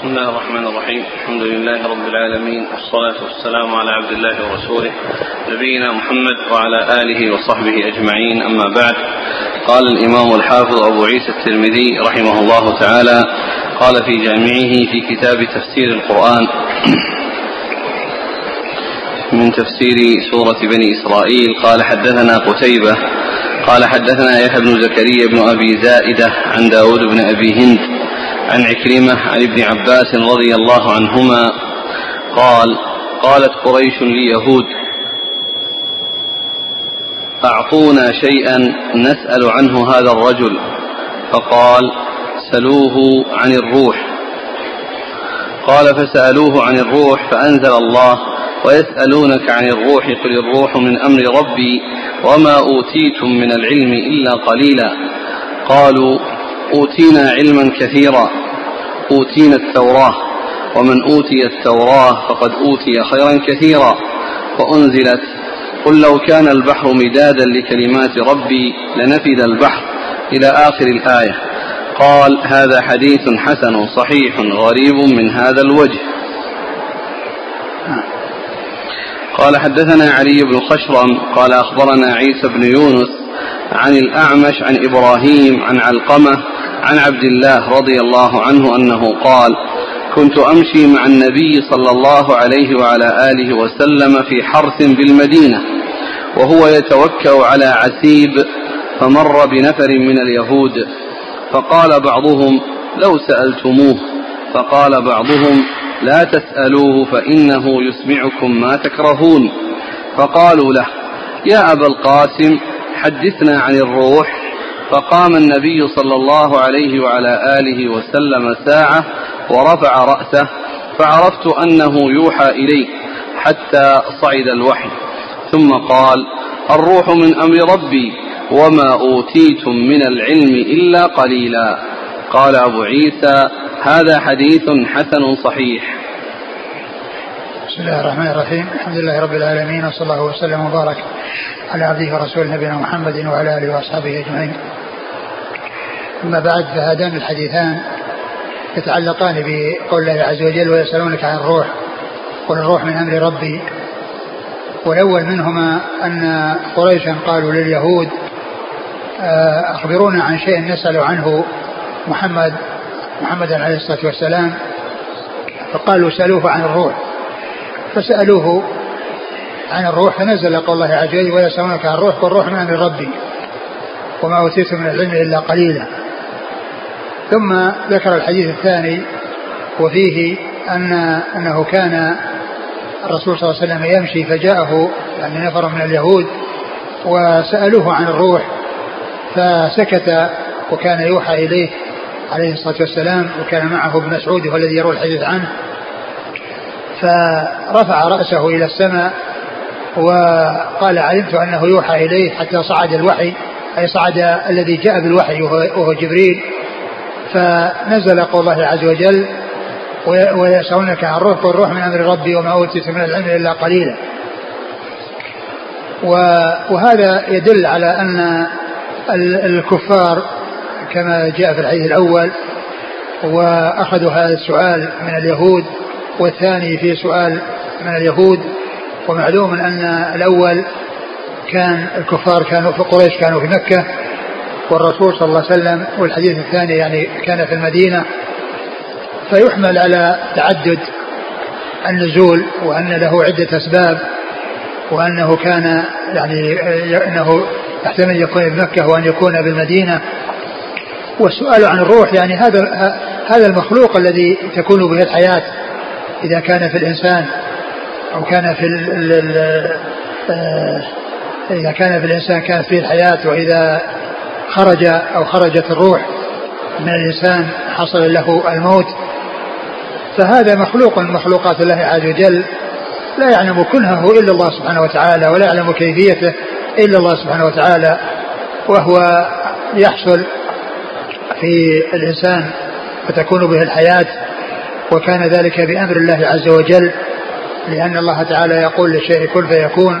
بسم الله الرحمن الرحيم الحمد لله رب العالمين والصلاة والسلام على عبد الله ورسوله نبينا محمد وعلى آله وصحبه أجمعين أما بعد قال الإمام الحافظ أبو عيسى الترمذي رحمه الله تعالى قال في جامعه في كتاب تفسير القرآن من تفسير سورة بني إسرائيل قال حدثنا قتيبة قال حدثنا يحيى بن زكريا بن أبي زائدة عن داود بن أبي هند عن عكرمة عن ابن عباس رضي الله عنهما قال قالت قريش ليهود أعطونا شيئا نسأل عنه هذا الرجل. فقال سلوه عن الروح. قال فسألوه عن الروح فأنزل الله ويسألونك عن الروح قل الروح من أمر ربي وما أوتيتم من العلم إلا قليلا. قالوا أوتينا علما كثيرا أوتينا التوراة ومن أوتي التوراة فقد أوتي خيرا كثيرا وأنزلت قل لو كان البحر مدادا لكلمات ربي لنفد البحر إلى آخر الآية. قال هذا حديث حسن صحيح غريب من هذا الوجه. قال حدثنا علي بن خشرم قال أخبرنا عيسى بن يونس عن الأعمش عن إبراهيم عن علقمة عن عبد الله رضي الله عنه أنه قال كنت أمشي مع النبي صلى الله عليه وعلى آله وسلم في حرث بالمدينة وهو يتوكأ على عسيب فمر بنفر من اليهود فقال بعضهم لو سألتموه. فقال بعضهم لا تسألوه فإنه يسمعكم ما تكرهون. فقالوا له يا أبا القاسم حدثنا عن الروح فقام النبي صلى الله عليه وعلى آله وسلم ساعة ورفع رأسه فعرفت أنه يوحى إليه حتى صعد الوحي. ثم قال الروح من أمر ربي وما أوتيتم من العلم إلا قليلا قال أبو عيسى هذا حديث حسن صحيح بسم الله الرحمن الرحيم. الحمد لله رب العالمين وصلى الله وسلم وبارك على عبده ورسوله نبينا محمد وعلى آله وأصحابه أجمعين. أما بعد فهذان الحديثان يتعلقان بقول الله عز وجل ويسألونك عن الروح قل الروح من أمر ربي. والأول منهما أن قريشا قالوا لليهود آه، أخبرونا عن شيء نسأل عنه محمد محمدا عليه الصلاة والسلام. فقالوا سألوه عن الروح. فسألوه عن الروح فنزل قول الله عز وجل ويسألونك عن الروح والروح من أمر ربي وما أوتيت من العلم إلا قليلا. ثم ذكر الحديث الثاني وفيه أن أنه كان الرسول صلى الله عليه وسلم يمشي فجاءه يعني نفر من اليهود وسألوه عن الروح فسكت وكان يوحى إليه عليه الصلاة والسلام وكان معه ابن مسعود هو الذي يروي الحديث عنه. فرفع رأسه إلى السماء وقال علمت أنه يوحى إليه حتى صعد الوحي أي صعد الذي جاء بالوحي وهو جبريل. فنزل قول الله عز وجل ويسألونك عن الروح والروح من أمر ربي وما أوتيت من العلم إلا قليلا. وهذا يدل على أن الكفار كما جاء في الحديث الأول وأخذوا هذا السؤال من اليهود والثاني في سؤال من اليهود ومعلوم أن الأول كان الكفار كانوا في قريش كانوا في مكة والرسول صلى الله عليه وسلم والحديث الثاني يعني كان في المدينة فيحمل على تعدد النزول وأن له عدة أسباب وأنه كان يعني أنه يحتمل يكون بمكة وأن يكون بالمدينة والسؤال عن الروح يعني هذا هذا المخلوق الذي تكون به الحياة إذا كان في الإنسان أو كان في ال ال آه، إذا كان في الإنسان كانت فيه الحياة وإذا خرج أو خرجت الروح من الإنسان حصل له الموت. فهذا مخلوق من مخلوقات الله عز وجل. لا يعلم كنهه إلا الله سبحانه وتعالى ولا يعلم كيفيته إلا الله سبحانه وتعالى. وهو يحصل في الإنسان فتكون به الحياة. وكان ذلك بأمر الله عز وجل لأن الله تعالى يقول للشيء كن فيكون.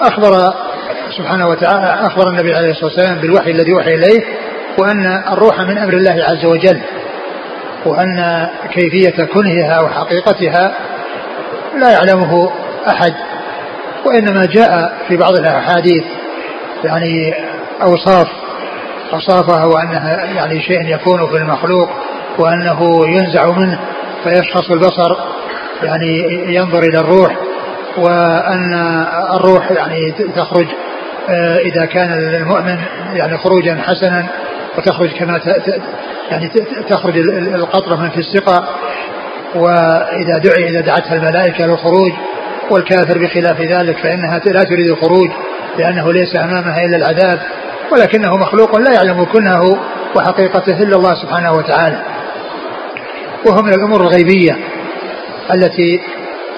فأخبر سبحانه وتعالى أخبر النبي عليه الصلاة والسلام بالوحي الذي أوحي إليه وأن الروح من أمر الله عز وجل وأن كيفية كنهها وحقيقتها لا يعلمه أحد وإنما جاء في بعض الأحاديث يعني أوصاف أوصافها وأنها يعني شيء يكون في المخلوق وأنه ينزع منه فيشخص البصر يعني ينظر إلى الروح وأن الروح يعني تخرج إذا كان المؤمن يعني خروجا حسنا وتخرج كما يعني تخرج القطرة من في السقا وإذا دعي إذا دعتها الملائكة للخروج والكافر بخلاف ذلك فإنها لا تريد الخروج لأنه ليس أمامها إلا العذاب ولكنه مخلوق لا يعلم كنه وحقيقته إلا الله سبحانه وتعالى. وهو من الأمور الغيبية التي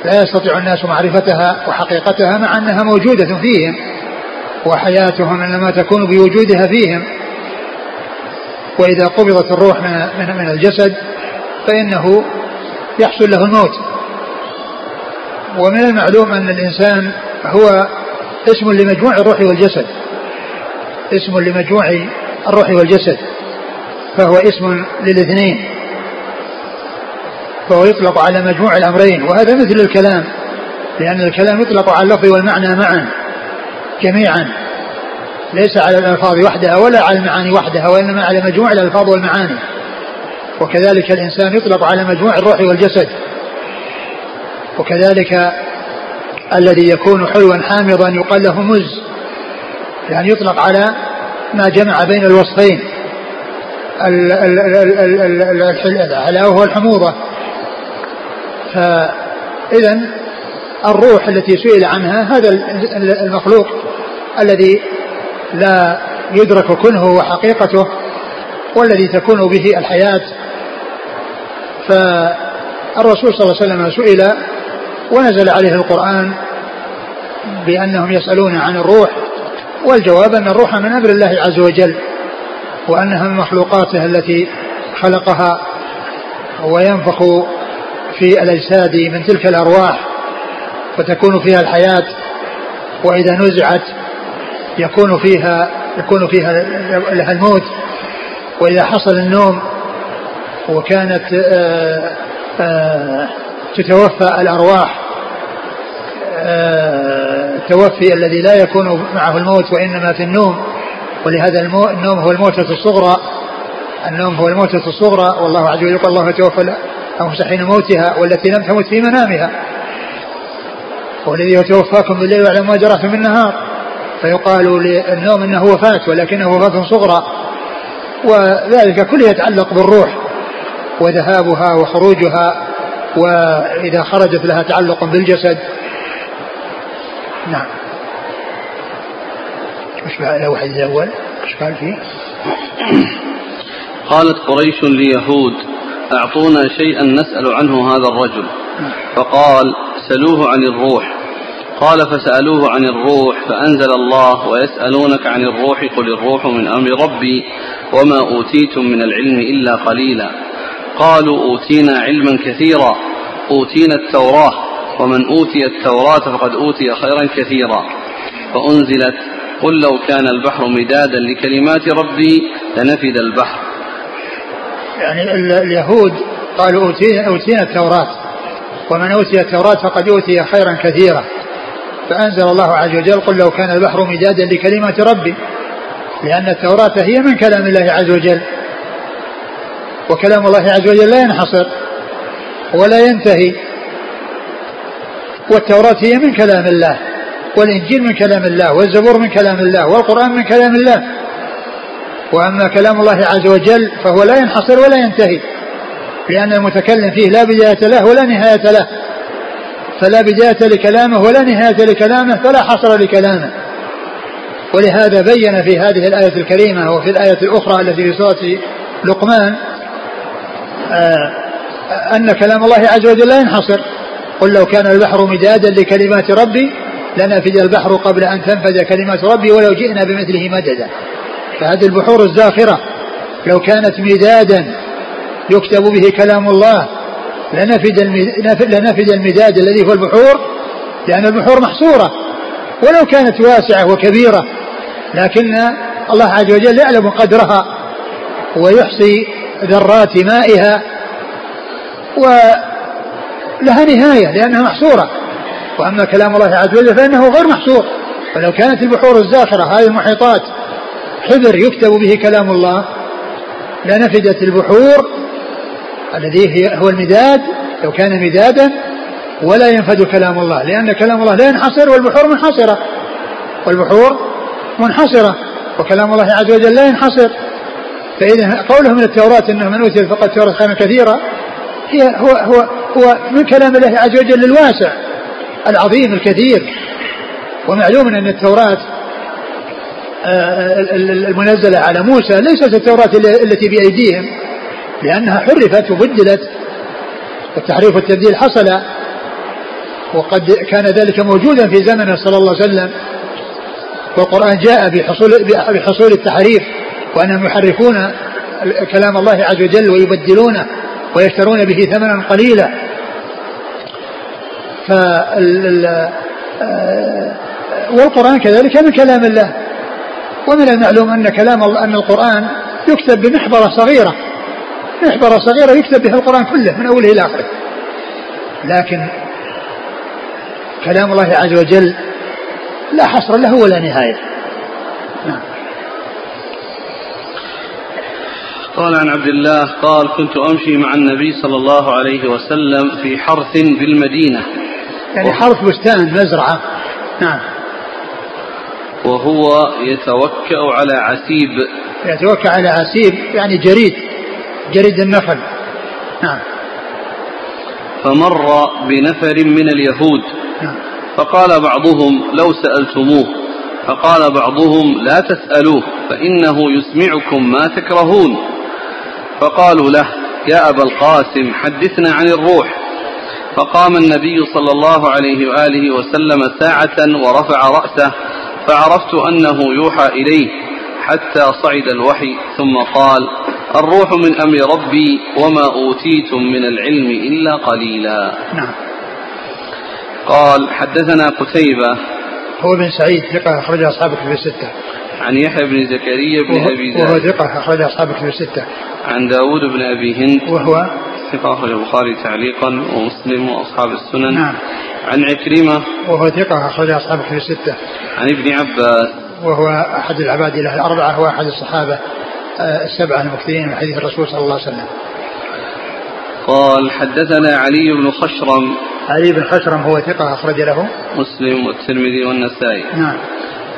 لا يستطيع الناس معرفتها وحقيقتها مع أنها موجودة فيهم. وحياتهم إنما تكون بوجودها فيهم. وإذا قبضت الروح من من الجسد فإنه يحصل له الموت. ومن المعلوم أن الإنسان هو اسم لمجموع الروح والجسد اسم لمجموع الروح والجسد فهو اسم للاثنين فهو يطلق على مجموع الأمرين وهذا مثل الكلام لأن الكلام يطلق على اللفظ والمعنى معا. جميعا ليس على الألفاظ وحدها ولا على المعاني وحدها وإنما على مجموع الألفاظ والمعاني وكذلك الإنسان يطلق على مجموع الروح والجسد وكذلك الذي يكون حلوا حامضا يقال له مز يعني يطلق على ما جمع بين الوصفين الحلاوة والحموضة فإذا الروح التي سئل عنها هذا المخلوق الذي لا يدرك كنه وحقيقته والذي تكون به الحياة. فالرسول صلى الله عليه وسلم سئل ونزل عليه القرآن بأنهم يسألون عن الروح والجواب أن الروح من أمر الله عز وجل وأنها من مخلوقاته التي خلقها وينفخ في الأجساد من تلك الأرواح فتكون فيها الحياة. وإذا نزعت يكون فيها يكون فيها لها الموت. وإذا حصل النوم وكانت آه، آه، تتوفى الأرواح التوفي الذي لا يكون معه الموت وإنما في النوم. ولهذا النوم هو الموتة الصغرى. النوم هو الموتة الصغرى. والله عز وجل يقول الله يتوفى الأنفس حين موتها والتي لم تمت في منامها. والذي يتوفاكم بالليل ويعلم ما جرحتم النهار فيقال للنوم إنه وفاة ولكنه وفاة صغرى. وذلك كله يتعلق بالروح وذهابها وخروجها وإذا خرجت لها تعلق بالجسد. نعم. بقى الواحد الأول وش قال فيه؟ قالت قريش ليهود أعطونا شيئا نسأل عنه هذا الرجل. فقال سلوه عن الروح. قال فسألوه عن الروح فأنزل الله ويسألونك عن الروح قل الروح من أمر ربي وما أوتيتم من العلم إلا قليلا قالوا أوتينا علما كثيرا أوتينا التوراة ومن أوتي التوراة فقد أوتي خيرا كثيرا فأنزلت قل لو كان البحر مدادا لكلمات ربي لنفد البحر يعني اليهود قالوا أوتينا, أوتينا التوراة ومن أوتي التوراة فقد أوتي خيرا كثيرا فأنزل الله عز وجل قل لو كان البحر مدادا لكلمات ربي لأن التوراة هي من كلام الله عز وجل. وكلام الله عز وجل لا ينحصر ولا ينتهي. والتوراة هي من كلام الله والإنجيل من كلام الله والزبور من كلام الله والقرآن من كلام الله. وأما كلام الله عز وجل فهو لا ينحصر ولا ينتهي لأن المتكلم فيه لا بداية له ولا نهاية له. فلا بداية لكلامه ولا نهاية لكلامه فلا حصر لكلامه. ولهذا بين في هذه الآية الكريمة وفي الآية الأخرى التي في سورة لقمان آه، أن كلام الله عز وجل لا ينحصر. قل لو كان البحر مدادا لكلمات ربي لنفد البحر قبل أن تنفذ كلمات ربي ولو جئنا بمثله مددا. فهذه البحور الزاخرة. لو كانت مدادا يكتب به كلام الله لنفد لنفد المداد الذي هو البحور لأن البحور محصورة ولو كانت واسعة وكبيرة لكن الله عز وجل يعلم قدرها ويحصي ذرات مائها ولها نهاية لأنها محصورة. وأما كلام الله عز وجل فإنه غير محصور. ولو كانت البحور الزاخرة هذه المحيطات حبر يكتب به كلام الله لنفدت البحور الذي هو المداد لو كان مدادا ولا ينفد كلام الله لأن كلام الله لا ينحصر والبحور منحصرة. والبحور منحصرة وكلام الله عز وجل لا ينحصر. فإذا قوله من التوراة أنه من أوتي فقد تورث خيرا كثيرا هي هو هو هو من كلام الله عز وجل الواسع العظيم الكثير. ومعلوم أن التوراة آه، المنزلة على موسى ليست التوراة التي بأيديهم. لأنها حرفت وبدلت والتحريف والتبديل حصل وقد كان ذلك موجودا في زمنه صلى الله عليه وسلم والقرآن جاء بحصول بحصول التحريف وأنهم يحرفون كلام الله عز وجل ويبدلونه ويشترون به ثمنا قليلا. فال والقرآن كذلك من كلام الله ومن المعلوم أن كلام أن القرآن يكتب بمحبرة صغيرة. محبرة صغيرة يكتب بها القرآن كله من أوله إلى آخره. لكن كلام الله عز وجل لا حصر له ولا نهاية. نعم. قال عن عبد الله قال كنت أمشي مع النبي صلى الله عليه وسلم في حرث بالمدينة. يعني حرث بستان مزرعة. نعم. وهو يتوكأ على عسيب. يتوكأ على عسيب يعني جريد. جريد النخل نعم. فمر بنفر من اليهود. نعم. فقال بعضهم لو سألتموه. فقال بعضهم لا تسألوه فإنه يسمعكم ما تكرهون. فقالوا له يا أبا القاسم حدثنا عن الروح. فقام النبي صلى الله عليه وآله وسلم ساعة ورفع رأسه فعرفت أنه يوحى إليه حتى صعد الوحي ثم قال الروح من أمر ربي وما أوتيتم من العلم إلا قليلا. نعم. قال حدثنا قتيبة هو بن سعيد ثقة أخرج أصحاب في الستة. عن يحيى بن زكريا بن أبي زيد. وهو ثقة أخرج أصحاب في الستة. عن داود بن أبي هند. وهو؟ ثقة أخرج البخاري تعليقا ومسلم وأصحاب السنن. نعم. عن عكرمة. وهو ثقة أخرج أصحاب في الستة. عن ابن عباس. وهو أحد العباد له الأربعة وأحد الصحابة. آه، السبعة المكثرين من حديث الرسول صلى الله عليه وسلم. قال حدثنا علي بن خشرم. علي بن خشرم هو ثقة أخرج له. مسلم والترمذي والنسائي. نعم.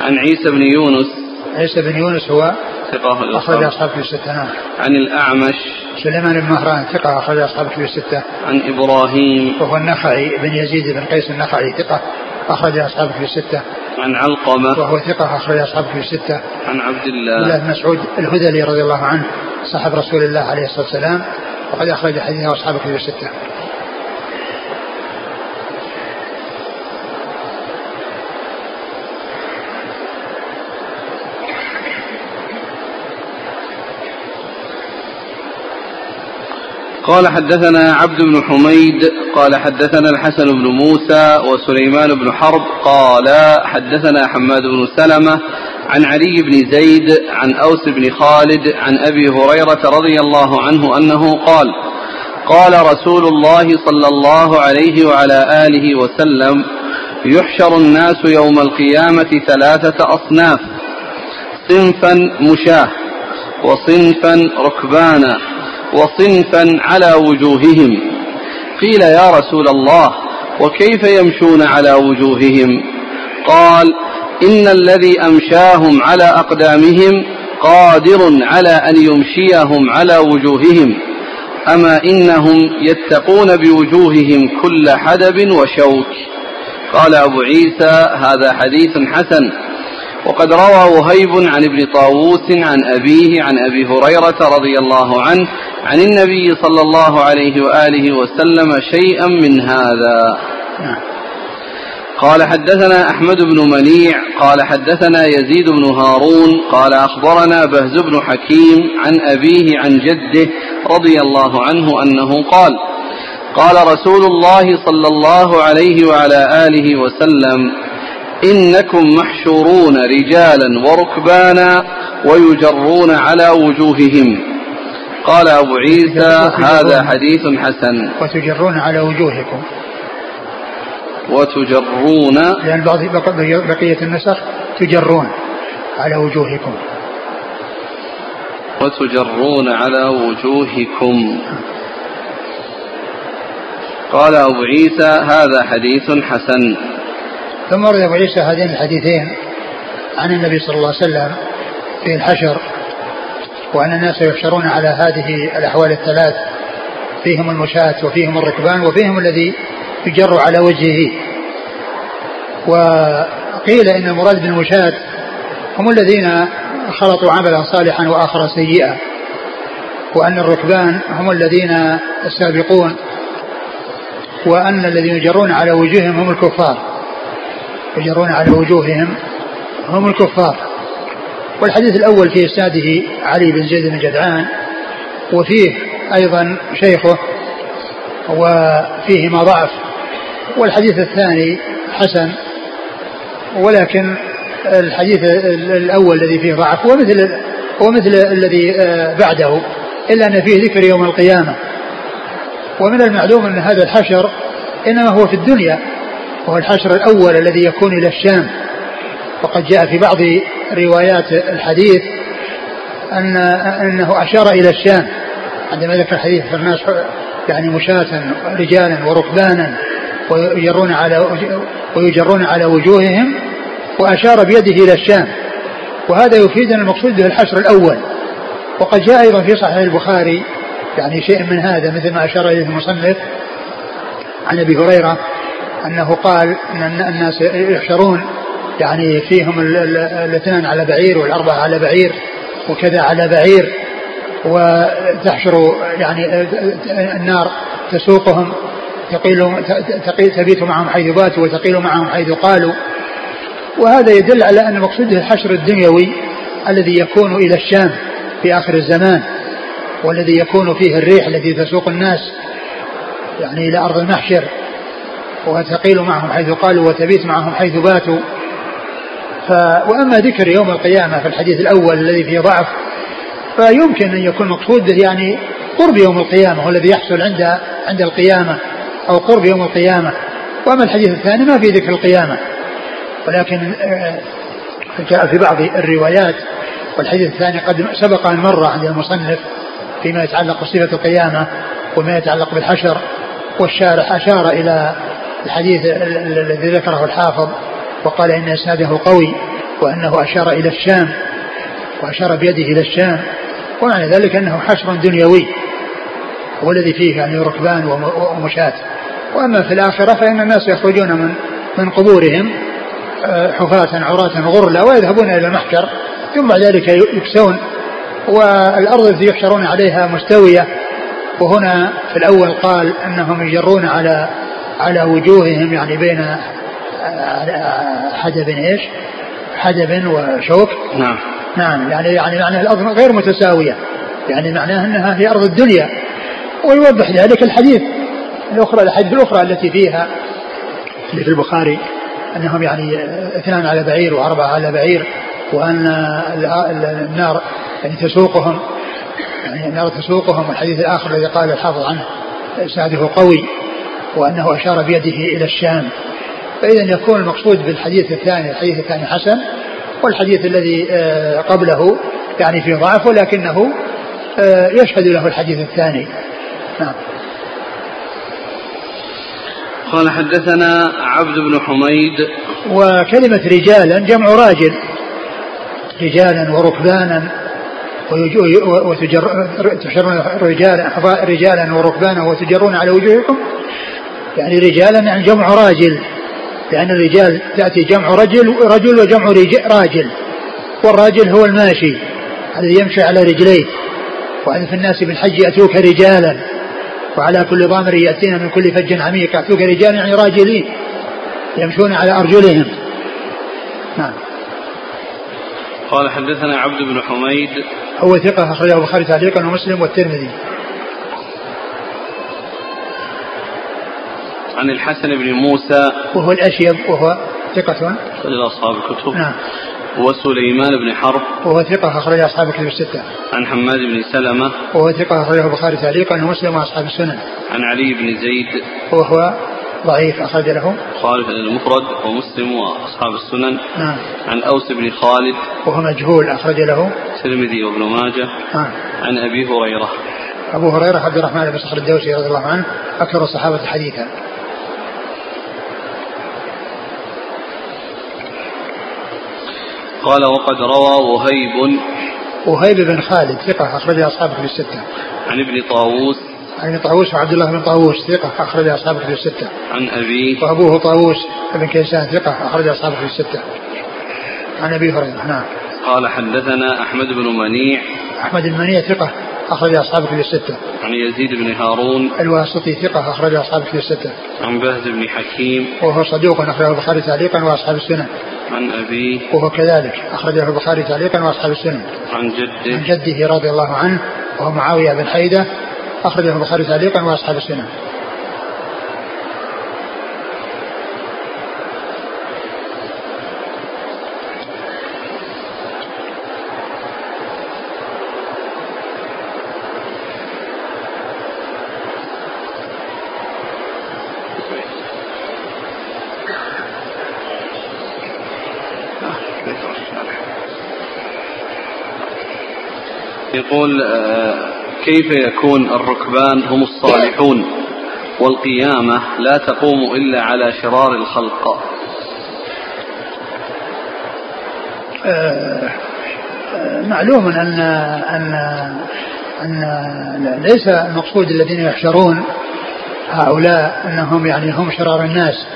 عن عيسى بن يونس. عيسى بن يونس هو ثقة أخرج أصحاب في الستة نعم. عن الأعمش. سليمان بن مهران ثقة أخرج أصحاب في الستة. عن إبراهيم. وهو النخعي بن يزيد بن قيس النخعي ثقة. أخرج أصحاب في الستة. عن علقمة. وهو ثقة أخرج أصحاب في الستة. عن عبد الله. الله بن مسعود الهذلي رضي الله عنه صاحب رسول الله عليه الصلاة والسلام وقد أخرج حديثه أصحاب في الستة. قال حدثنا عبد بن حميد قال حدثنا الحسن بن موسى وسليمان بن حرب قال حدثنا حماد بن سلمة عن علي بن زيد عن أوس بن خالد عن أبي هريرة رضي الله عنه أنه قال قال رسول الله صلى الله عليه وعلى آله وسلم يحشر الناس يوم القيامة ثلاثة أصناف صنفا مشاة وصنفا ركبانا. وصنفا على وجوههم. قيل يا رسول الله وكيف يمشون على وجوههم؟ قال إن الذي أمشاهم على أقدامهم قادر على أن يمشيهم على وجوههم. أما إنهم يتقون بوجوههم كل حدب وشوك. قال أبو عيسى هذا حديث حسن. وقد روى وهيب عن ابن طاووس عن أبيه عن أبي هريرة رضي الله عنه عن النبي صلى الله عليه وآله وسلم شيئا من هذا. قال حدثنا أحمد بن منيع قال حدثنا يزيد بن هارون قال أخبرنا بهز بن حكيم عن أبيه عن جده رضي الله عنه أنه قال قال رسول الله صلى الله عليه وعلى آله وسلم إنكم محشورون رجالا وركبانا ويجرون على وجوههم. قال أبو عيسى هذا حديث حسن. وتجرون على وجوهكم. وتجرون لأن بعض بقية النسخ تجرون على وجوهكم. وتجرون على وجوهكم. قال أبو عيسى هذا حديث حسن. ثم ورد أبو عيسى هذين الحديثين عن النبي صلى الله عليه وسلم في الحشر وأن الناس يحشرون على هذه الأحوال الثلاث فيهم المشاة وفيهم الركبان وفيهم الذي يجر على وجهه. وقيل إن المراد بالمشاة هم الذين خلطوا عملا صالحا وآخر سيئا وأن الركبان هم الذين السابقون وأن الذين يجرون على وجوههم هم الكفار. يجرون على وجوههم هم الكفار. والحديث الأول في إسناده علي بن زيد بن جدعان وفيه أيضا شيخه وفيهما ضعف. والحديث الثاني حسن ولكن الحديث الأول الذي فيه ضعف هو مثل هو مثل الذي آه، بعده إلا أن فيه ذكر يوم القيامة. ومن المعلوم أن هذا الحشر إنما هو في الدنيا. وهو الحشر الأول الذي يكون إلى الشام. وقد جاء في بعض روايات الحديث أن أنه أشار إلى الشام. عندما ذكر الحديث فالناس يعني مشاة رجالا وركبانا ويجرون على ويجرون على وجوههم وأشار بيده إلى الشام. وهذا يفيد أن المقصود به الحشر الأول. وقد جاء أيضا في صحيح البخاري يعني شيء من هذا مثل ما أشار إليه المصنف عن أبي هريرة أنه قال أن الناس يحشرون يعني فيهم الاثنان على بعير والأربعة على بعير وكذا على بعير وتحشر يعني النار تسوقهم تقيل تبيت معهم حيث باتوا وتقيل معهم حيث قالوا. وهذا يدل على أن مقصوده الحشر الدنيوي الذي يكون إلى الشام في آخر الزمان والذي يكون فيه الريح التي تسوق الناس يعني إلى أرض المحشر. وتقيل معهم حيث قالوا وتبيت معهم حيث باتوا. ف وأما ذكر يوم القيامة في الحديث الأول الذي فيه ضعف فيمكن أن يكون مقصود به يعني قرب يوم القيامة والذي يحصل عند عند القيامة أو قرب يوم القيامة. وأما الحديث الثاني ما في ذكر القيامة. ولكن آه، جاء في بعض الروايات والحديث الثاني قد سبق أن مر عند المصنف فيما يتعلق بصفة القيامة وما يتعلق بالحشر والشارح أشار إلى الحديث الذي ذكره الحافظ وقال إن إسناده قوي وأنه أشار إلى الشام وأشار بيده إلى الشام ومعنى ذلك أنه حشر دنيوي هو الذي فيه يعني ركبان ومشاة. وأما في الآخرة فإن الناس يخرجون من من قبورهم آه، حفاة عراة غرلا ويذهبون إلى المحشر ثم بعد ذلك يكسون. والأرض التي يحشرون عليها مستوية وهنا في الأول قال أنهم يجرون على على وجوههم يعني بين حدب إيش؟ حدب وشوك. نعم. نعم يعني يعني معنى الأرض غير متساوية. يعني معناه أنها في أرض الدنيا. ويوضح ذلك الحديث الأخرى الاحاديث الأخرى التي فيها اللي في البخاري أنهم يعني اثنان على بعير وأربعة على بعير وأن النار يعني تسوقهم. يعني النار تسوقهم. والحديث الآخر الذي قال الحافظ عنه اسناده قوي. وأنه أشار بيده إلى الشام. فإذا يكون المقصود بالحديث الثاني الحديث الثاني حسن والحديث الذي آه، قبله يعني في ضعف ولكنه آه، يشهد له الحديث الثاني. نعم. قال حدثنا عبد بن حميد. وكلمة رجالا جمع راجل. رجالا وركبانا وتحشرون رجالا رجالا وركبانا وتجرون على وجوهكم. يعني رجالا يعني جمع راجل لأن الرجال تأتي جمع رجل رجل وجمع راجل والراجل هو الماشي الذي يمشي على رجليه. وأن في الناس بالحج يأتوك رجالا وعلى كل ضامر يأتينا من كل فج عميق يأتوك رجالا يعني راجلين يمشون على أرجلهم. نعم. قال حدثنا عبد بن حميد. هو ثقة أخرجه البخاري تعليقا ومسلم والترمذي. عن الحسن بن موسى. وهو الأشيب وهو ثقة. إلى أصحاب الكتب. نعم. وسليمان بن حرب. وهو ثقة أخرج أصحاب الكتب الستة. عن حماد بن سلمة. وهو ثقة أخرجه البخاري تعليقا ومسلم وأصحاب السنن. عن علي بن زيد. وهو ضعيف أخرج له. خالد المفرد. ومسلم وأصحاب السنن. نعم. عن أوس بن خالد. وهو مجهول أخرج له. الترمذي وابن ماجه. نعم. عن أبي هريرة. أبو هريرة عبد الرحمن بن صخر الدوسي رضي الله عنه أكثر الصحابة حديثا. قال وقد روى وهيب وهيب بن خالد ثقة أخرج أصحابه في الستة. عن ابن طاووس. عن طاووس وعبد الله بن طاووس ثقة أخرج أصحابه في الستة. عن أبيه وأبوه طاووس بن كيسان ثقة أخرج أصحابه في الستة. عن أبي هريرة نعم. قال حدثنا أحمد بن منيع. أحمد المنيع ثقة أخرج أصحابه في الستة. عن يزيد بن هارون. الواسطي ثقة أخرج أصحابه في الستة. عن بهز بن حكيم. وهو صدوق أخرجه البخاري تعليقا وأصحاب السنن عن أبيه وهو كذلك. أخرجه البخاري تعليقا وأصحاب السنن. عن عن جده جده رضي الله عنه وهو معاوية بن حيدة. أخرجه البخاري تعليقا وأصحاب السنن. يقول آه، كيف يكون الركبان هم الصالحون والقيامة لا تقوم إلا على شرار الخلق؟ آه، معلوم أن أن أن ليس المقصود الذين يحشرون هؤلاء أنهم يعني هم شرار الناس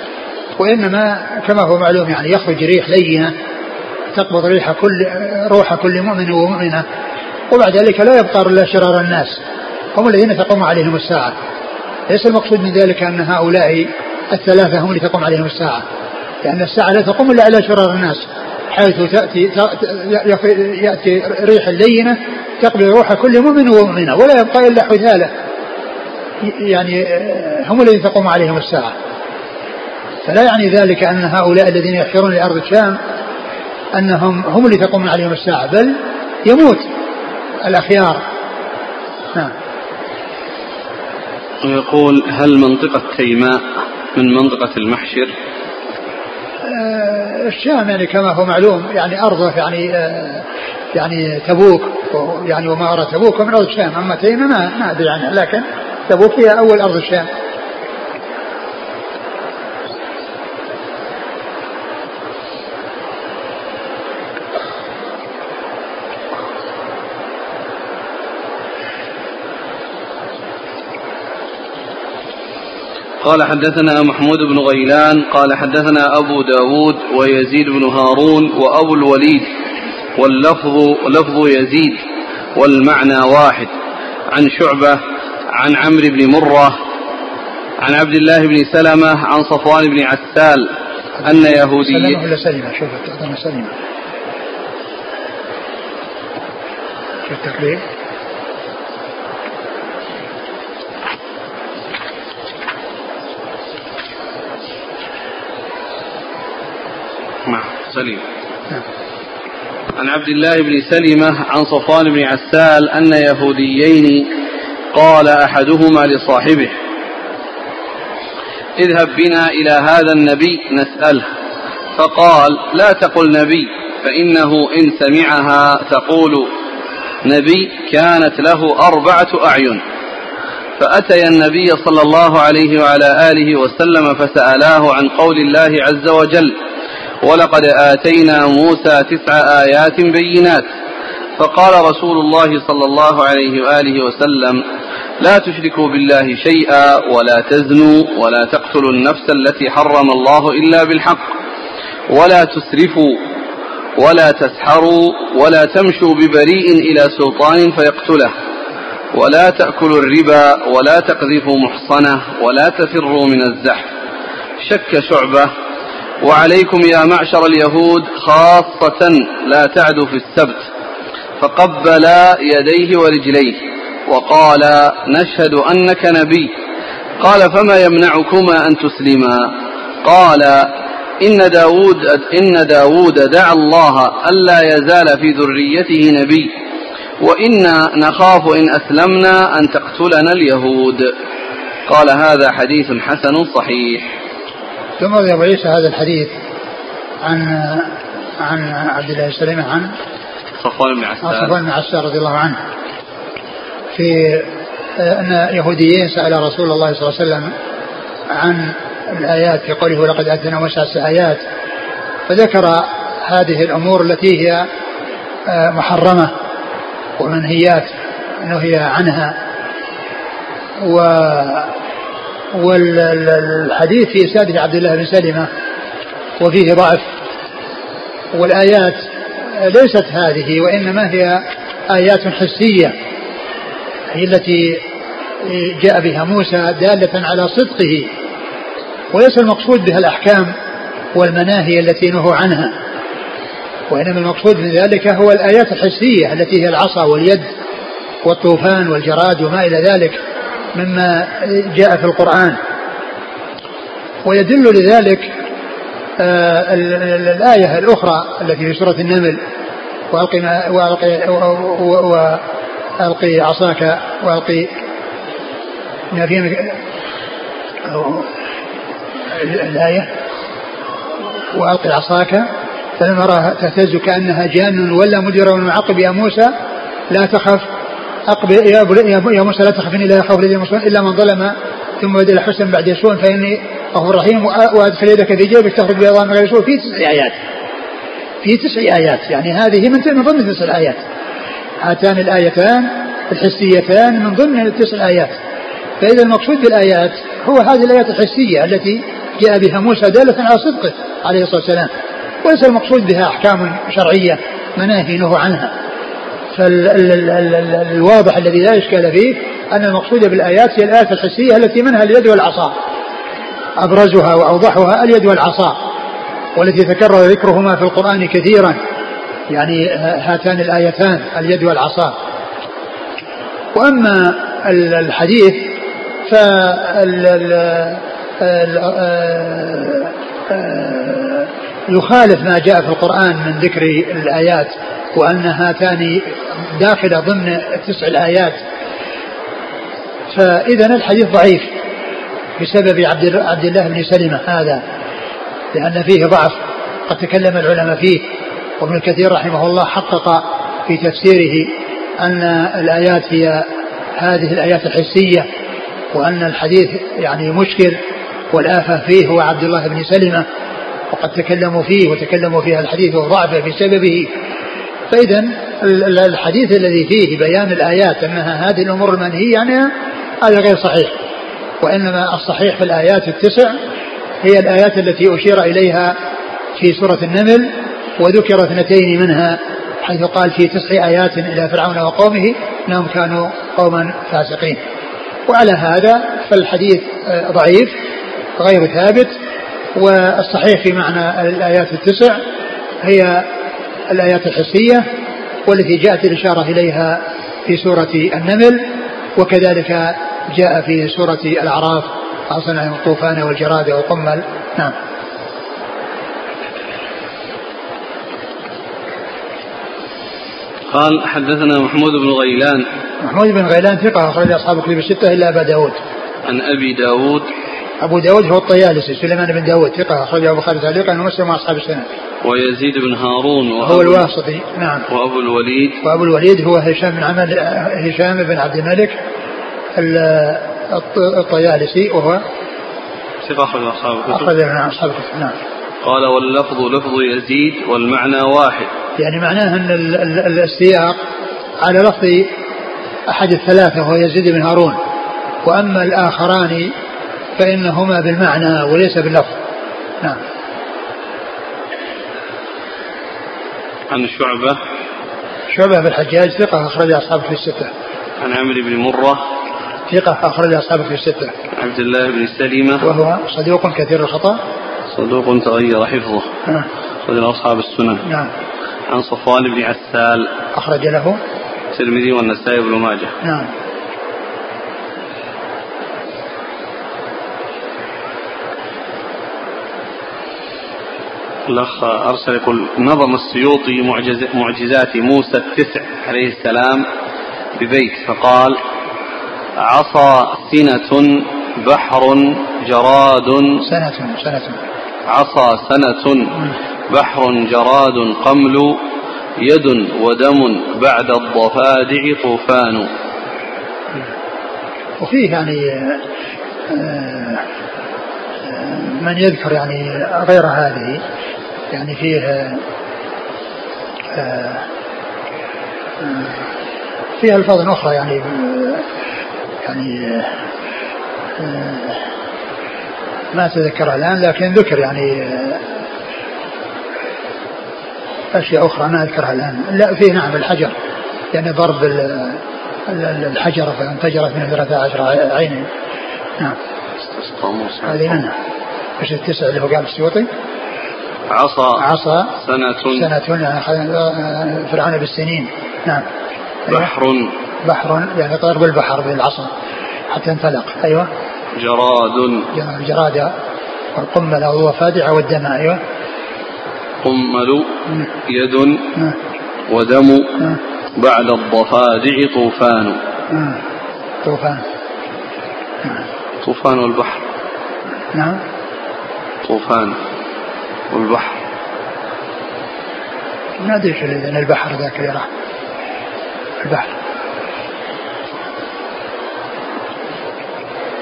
وإنما كما هو معلوم يعني يخرج ريح لينة تقبض ريح كل روح كل مؤمن ومؤمنة. وبعد ذلك لا يبقى إلا شرار الناس. هم الذين تقوم عليهم الساعة. ليس المقصود من ذلك أن هؤلاء الثلاثة هم اللي تقوم عليهم الساعة. لأن الساعة لا تقوم إلا على شرار الناس. حيث تأتي يأتي ريح لينة تقبل روح كل مؤمن ومؤمنة. ولا يبقى إلا حثالة يعني هم الذين تقوم عليهم الساعة. فلا يعني ذلك أن هؤلاء الذين يحشرون لأرض الشام أنهم هم اللي تقوم عليهم الساعة. بل يموت. الأخيار. نعم. ويقول هل منطقة تيماء من منطقة المحشر؟ آه، الشام يعني كما هو معلوم يعني أرضه يعني آه، يعني تبوك يعني وما أرى تبوك من أرض الشام. أما تيماء ما ما أدري عنها لكن تبوك هي أول أرض الشام. قال حدثنا محمود بن غيلان قال حدثنا أبو داود ويزيد بن هارون وأبو الوليد واللفظ لفظ يزيد والمعنى واحد. عن شعبة عن عمرو بن مرة عن عبد الله بن سلمة عن صفوان بن عسال أن يهودي سلمة ولا سلمة؟ شوف سلمة. نعم سليم. نعم. عن عبد الله بن سلمة عن صفوان بن عسال أن يهوديين قال أحدهما لصاحبه اذهب بنا إلى هذا النبي نسأله. فقال لا تقل نبي فإنه إن سمعها تقول نبي كانت له أربعة أعين. فأتيا النبي صلى الله عليه وعلى آله وسلم فسألاه عن قول الله عز وجل ولقد آتينا موسى تسع آيات بينات. فقال رسول الله صلى الله عليه وآله وسلم لا تشركوا بالله شيئا ولا تزنوا ولا تقتلوا النفس التي حرم الله إلا بالحق. ولا تسرفوا ولا تسحروا ولا تمشوا ببريء إلى سلطان فيقتله. ولا تأكلوا الربا ولا تقذفوا محصنة ولا تفروا من الزحف. شك شعبة وعليكم يا معشر اليهود خاصة لا تعدوا في السبت فقبل يديه ورجليه وقال نشهد أنك نبي قال فما يمنعكما أن تسلما؟ قال إن داود إن داود دعا الله ألا يزال في ذريته نبي وإنا نخاف إن أسلمنا أن تقتلنا اليهود. قال هذا حديث حسن صحيح. ثم روي عيسى هذا الحديث عن عن عبد الله السلمي عن صفوان بن عسار. صفوان بن عسار رضي الله عنه. في أن يهوديين سأل رسول الله صلى الله عليه وسلم عن الآيات في قوله ولقد آتينا موسى آيات فذكر هذه الأمور التي هي آه، محرمة ومنهيات نهي عنها و والحديث في إسناده عبد الله بن سلمة وفيه ضعف والآيات ليست هذه وإنما هي آيات حسية هي التي جاء بها موسى دالة على صدقه وليس المقصود بها الأحكام والمناهي التي نهوا عنها وإنما المقصود من ذلك هو الآيات الحسية التي هي العصا واليد والطوفان والجراد وما إلى ذلك. مما جاء في القرآن. ويدل لذلك آه، الآية الأخرى التي في سورة النمل وألقي وألقي وألقي عصاك وألقي ما في الآية وألقي عصاك فلما رأها تهتز كأنها جان ولا مدبرا ومعقب يا موسى لا تخف. أقبل يا, يا موسى لا تخف إني لا يخاف الذين إلا من ظلم ثم بدل حسن بعد يسوع فإني غفور رحيم وأدخل يدك في جيبك تخرج بيضاء من غير يسوع. في تسع آيات. في تسع آيات. يعني هذه من ضمن تسع آيات. هاتان الآيتان الحسيتان من ضمن التسع الآيات فإذا المقصود بالآيات هو هذه الآيات الحسية التي جاء بها موسى دالة على صدقه عليه الصلاة والسلام. وليس المقصود بها أحكام شرعية مناهي عنها. فالواضح الذي لا إشكال فيه أن المقصود بالآيات هي الآيات الحسية التي منها اليد والعصا. أبرزها وأوضحها اليد والعصا والتي تكرر ذكرهما في القرآن كثيرا. يعني هاتان الآيتان اليد والعصا. وأما الحديث ف يخالف ما جاء في القرآن من ذكر الآيات. وأن هاتان داخلة ضمن التسع الآيات. فإذا الحديث ضعيف بسبب عبد عبد الله بن سلمة هذا لأن فيه ضعف. قد تكلم العلماء فيه وابن كثير رحمه الله حقق في تفسيره أن الآيات هي هذه الآيات الحسية وأن الحديث يعني مشكل والآفة فيه هو عبد الله بن سلمة. وقد تكلموا فيه وتكلموا في الحديث وضعفه بسببه. فإذا الحديث الذي فيه بيان الآيات أنها هذه الأمور المنهية عنها هذا غير صحيح وإنما الصحيح في الآيات التسع هي الآيات التي أشير إليها في سورة النمل وذكر اثنتين منها حيث قال في تسع آيات إلى فرعون وقومه أنهم كانوا قوما فاسقين. وعلى هذا فالحديث آه، ضعيف غير ثابت والصحيح في معنى الآيات التسع هي الآيات الحسية والتي جاءت الإشارة إليها في سورة النمل وكذلك جاء في سورة الأعراف أصنع الطوفان والجراد والقمل. نعم. قال حدثنا محمود بن غيلان. محمود بن غيلان ثقة أخرج أصحاب كتب الستة إلا أبا داود. عن أبي داود أبو داود هو الطيالسي سليمان بن داود ثقة أخرجه البخاري تعليقا ومسلم وأصحاب السنة. ويزيد بن هارون هو الواسطي نعم. وأبو الوليد. وأبو الوليد هو هشام بن عمل هشام بن عبد الملك الطيالسي وهو ثقة أخرج أصحاب الكتب. أخرج أصحاب الكتب نعم. قال واللفظ لفظ يزيد والمعنى واحد. يعني معناه أن السياق على لفظ أحد الثلاثة وهو يزيد بن هارون. وأما الآخران فإنهما بالمعنى وليس باللفظ. نعم. عن شعبة. شعبة بن الحجاج ثقة أخرج أصحابه في الستة. عن عمرو بن مرة. ثقة أخرج أصحابه في الستة. عبد الله بن سليمة وهو صدوق كثير الخطأ. صدوق تغير حفظه. نعم. أخرج أصحاب السنن. نعم. عن صفوان بن عسال. أخرج له. الترمذي والنسائي بن ماجه. نعم. الأخ أرسل يقول نظم السيوطي معجز معجزات موسى التسع عليه السلام ببيت فقال عصا سنة بحر جراد. سنة سنة. عصا سنة بحر جراد قمل يد ودم بعد الضفادع طوفان. وفيه يعني آه، من يذكر يعني غير هذه يعني فيه آه، فيها ألفاظ أخرى يعني يعني ما أتذكرها الآن لكن ذكر يعني أشياء أخرى ما أذكرها الآن. لا في نعم الحجر يعني ضرب الحجره فانفجرت من 13 عين نعم. هذه نعم إيش التسع اللي هو قال السيوطي؟ عصا. عصا. سنة. سنة. يعني فرعون بالسنين. نعم. بحر. بحر. يعني ضرب البحر بالعصا. حتى انفلق أيوه. جراد. الجراد والقمل أو الضفادع والدم. أيوه. قمل. يد. ودم. بعد الضفادع طوفان. طوفان. طوفان البحر نعم. طوفان والبحر. ما أدري شو البحر ذاك اللي راح. البحر.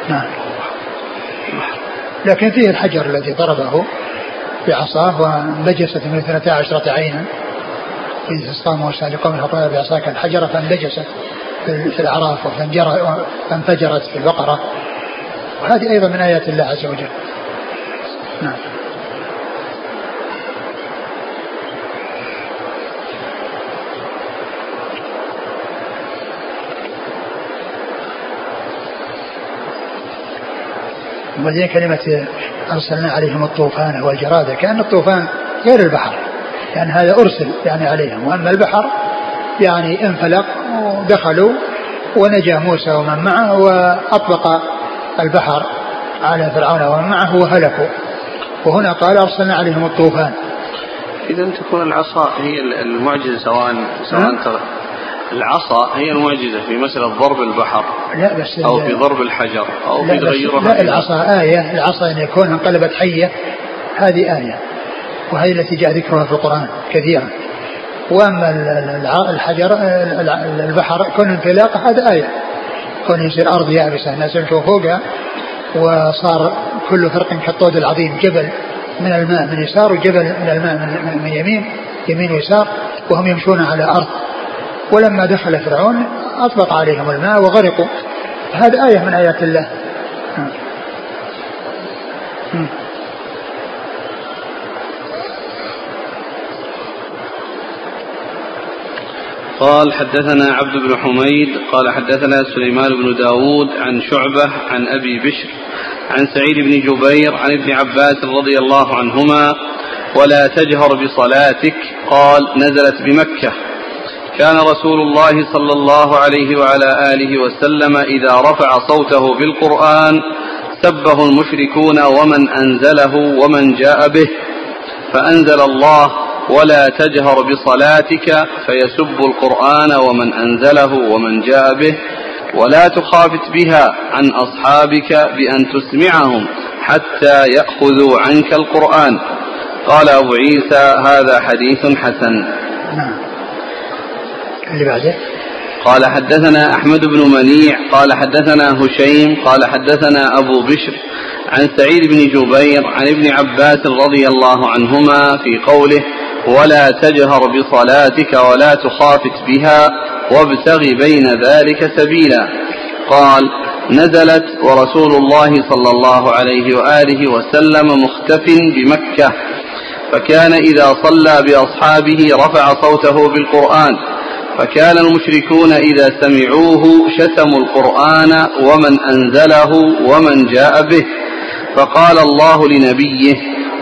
نعم. لكن فيه الحجر الذي ضربه بعصاه وانبجست من اثنتا عشرة عينا. إذ استقام موسى لقوم فقال بعصاك. الحجرة فانبجست في الأعراف فانفجرت في البقرة. وهذه أيضا من آيات الله عز وجل. نعم. وبعدين كلمة أرسلنا عليهم الطوفان والجرادة كأن الطوفان غير البحر. يعني هذا أرسل يعني عليهم. وأما البحر يعني انفلق ودخلوا ونجا موسى ومن معه وأطلق البحر على فرعون ومن معه وهلكوا. وهنا قال أرسلنا عليهم الطوفان. إذا تكون العصا هي المعجزة سواء سواء نعم. العصا هي المعجزة في مسألة ضرب البحر لا بس أو في ضرب الحجر أو في تغيرها لا العصا آية. العصا أن يكون انقلبت حية. هذه آية. وهي التي جاء ذكرها في القرآن كثيرا. وأما الحجر البحر كون انطلاق هذا آية. يصير يابسة. الناس يمشوا فوقها وصار كل فرق كالطود العظيم جبل من الماء من يسار وجبل من الماء من يمين يمين ويسار وهم يمشون على أرض. ولما دخل فرعون أطلق عليهم الماء وغرقوا. هذا آية من آيات الله. قال حدثنا عبد بن حميد قال حدثنا سليمان بن داود عن شعبة عن أبي بشر عن سعيد بن جبير عن ابن عباس رضي الله عنهما ولا تجهر بصلاتك قال نزلت بمكة. كان رسول الله صلى الله عليه وعلى آله وسلم إذا رفع صوته بالقرآن سبه المشركون ومن أنزله ومن جاء به. فأنزل الله ولا تجهر بصلاتك فيسب القرآن ومن أنزله ومن جاء به ولا تخافت بها عن أصحابك بأن تسمعهم حتى يأخذوا عنك القرآن. قال أبو عيسى هذا حديث حسن. اللي بعده. قال حدثنا أحمد بن منيع قال حدثنا هشيم قال حدثنا أبو بشر عن سعيد بن جبير عن ابن عباس رضي الله عنهما في قوله ولا تجهر بصلاتك ولا تخافت بها وابتغ بين ذلك سبيلا. قال نزلت ورسول الله صلى الله عليه وآله وسلم مختف بمكة فكان إذا صلى بأصحابه رفع صوته بالقرآن فكان المشركون إذا سمعوه شتموا القرآن ومن أنزله ومن جاء به فقال الله لنبيه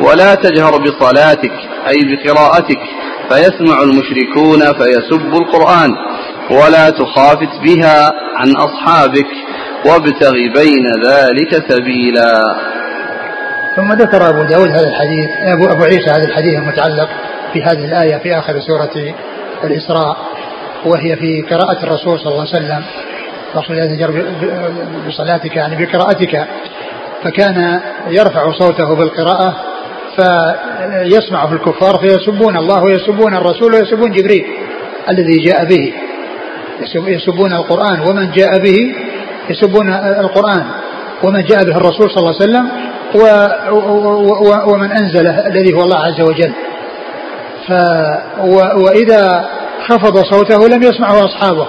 ولا تجهر بصلاتك أي بقراءتك فيسمع المشركون فيسبوا القرآن. ولا تخافت بها عن أصحابك وابتغ بين ذلك سبيلا. ثم ذكر أبو داود هذا الحديث أبو, أبو عيسى هذا الحديث المتعلق في هذه الآية في آخر سورة الإسراء وهي في قراءة الرسول صلى الله عليه وسلم. الرسول يجر بصلاتك يعني بقراءتك. فكان يرفع صوته بالقراءة فيسمع في الكفار فيسبون الله ويسبون الرسول ويسبون جبريل الذي جاء به. يسبون القرآن ومن جاء به يسبون القرآن ومن جاء به الرسول صلى الله عليه وسلم ومن أنزله الذي هو الله عز وجل. ف وإذا خفض صوته لم يسمعه أصحابه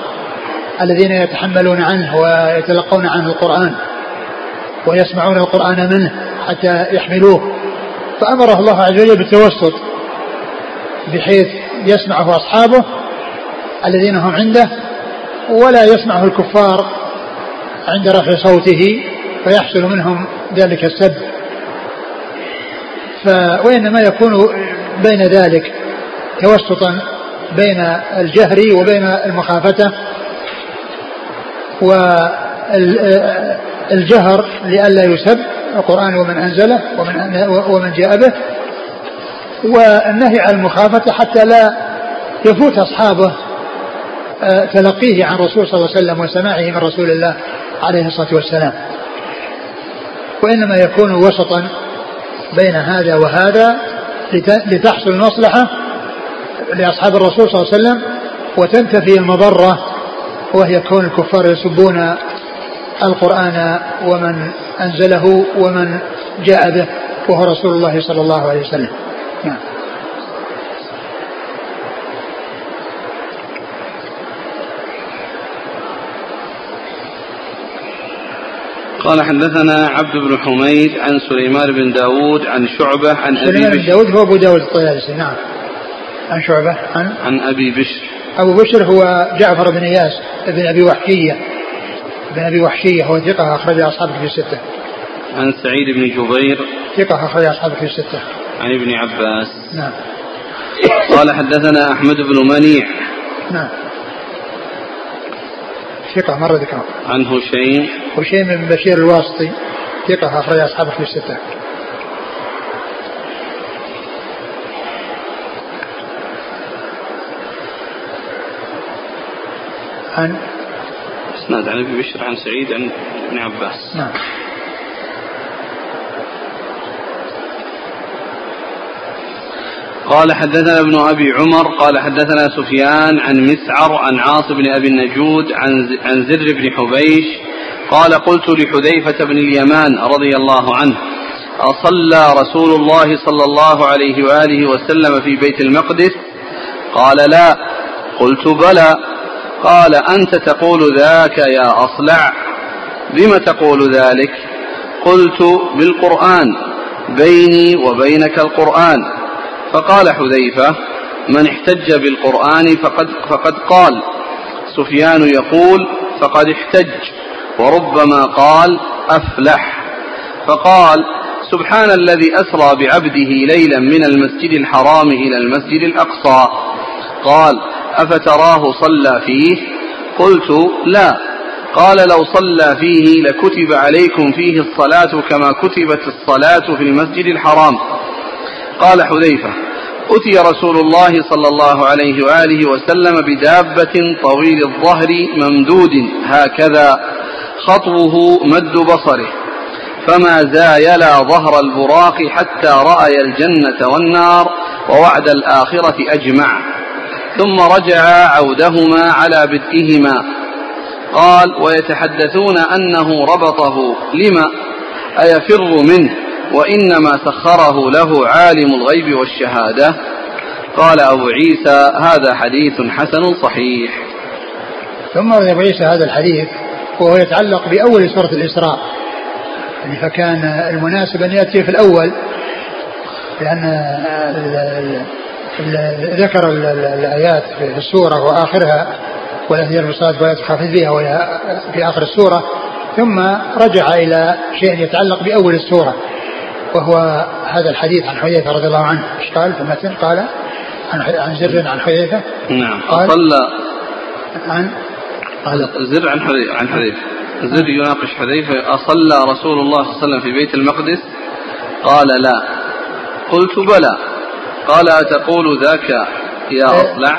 الذين يتحملون عنه ويتلقون عنه القرآن ويسمعون القرآن منه حتى يحملوه. فأمره الله عز وجل بالتوسط بحيث يسمعه أصحابه الذين هم عنده ولا يسمعه الكفار عند رفع صوته فيحصل منهم ذلك السب. ف وإنما يكون بين ذلك توسطا بين الجهر وبين المخافة والجهر لئلا يسب القرآن ومن أنزله ومن ومن جاء به والنهي عن المخافة حتى لا يفوت أصحابه آه، تلقيه عن رسول صلى الله عليه وسلم وسماعه من رسول الله عليه الصلاة والسلام. وإنما يكون وسطا بين هذا وهذا لتحصل المصلحة لأصحاب الرسول صلى الله عليه وسلم وتنتفي المضرة وهي كون الكفار يسبون القرآن ومن أنزله ومن جاء به وهو رسول الله صلى الله عليه وسلم. نعم. قال حدثنا عبد بن حميد عن سليمان بن داود عن شعبة عن أبي سليمان بن داود هو أبو داود الطيالسي نعم. عن شعبة عن عن أبي بشر. أبو بشر هو جعفر بن إياس بن أبي وحشية. بن أبي وحشية هو ثقة أخرج أصحابه في الستة. عن سعيد بن جبير. ثقة أخرج أصحابه في الستة. عن ابن عباس. نعم. قال حدثنا أحمد بن منيع. نعم. ثقة مرة ذكره عن هشيم. هشيم بن بشير الواسطي ثقة أخرج أصحابه في الستة. عن أسناد عن أبي بشر عن سعيد عن ابن عباس. نعم. قال حدثنا ابن أبي عمر قال حدثنا سفيان عن مسعر عن عاصم بن أبي النجود عن عن زر بن حبيش. قال قلت لحذيفة بن اليمان رضي الله عنه أصلى رسول الله صلى الله عليه وآله وسلم في بيت المقدس؟ قال لا. قلت بلى. قال أنت تقول ذاك يا أصلع. بم تقول ذلك؟ قلت بالقرآن بيني وبينك القرآن. فقال حذيفة من احتج بالقرآن فقد, فقد قال. سفيان يقول فقد احتج. وربما قال أفلح. فقال سبحان الذي أسرى بعبده ليلا من المسجد الحرام إلى المسجد الأقصى. قال أفتراه صلى فيه؟ قلت لا. قال لو صلى فيه لكتب عليكم فيه الصلاة كما كتبت الصلاة في المسجد الحرام. قال حذيفة أتي رسول الله صلى الله عليه وآله وسلم بدابة طويل الظهر ممدود هكذا خطوه مد بصره. فما زايلا ظهر البراق حتى رأي الجنة والنار ووعد الآخرة أجمع. ثم رجع عودهما على بدئهما. قال ويتحدثون أنه ربطه. لما؟ أيفر منه. وإنما سخره له عالم الغيب والشهادة. قال أبو عيسى هذا حديث حسن صحيح. ثم أبو عيسى هذا الحديث وهو يتعلق بأول سورة الإسراء. يعني فكان المناسب أن يأتي في الأول لأن ذكر الآيات في السورة وآخرها والتي المصاد ولا تخافت وهي في آخر السورة ثم رجع إلى شيء يتعلق بأول السورة وهو هذا الحديث عن حذيفة رضي الله عنه. إيش قال؟ في المتن قال عن عن زر عن حذيفة. نعم. قال صلى عن قال زر عن حذيفة عن حذيفة. زر يناقش حذيفة أصلى رسول الله صلى الله عليه وسلم في بيت المقدس؟ قال لا. قلت بلى. قال أتقول ذاك يا أصلع؟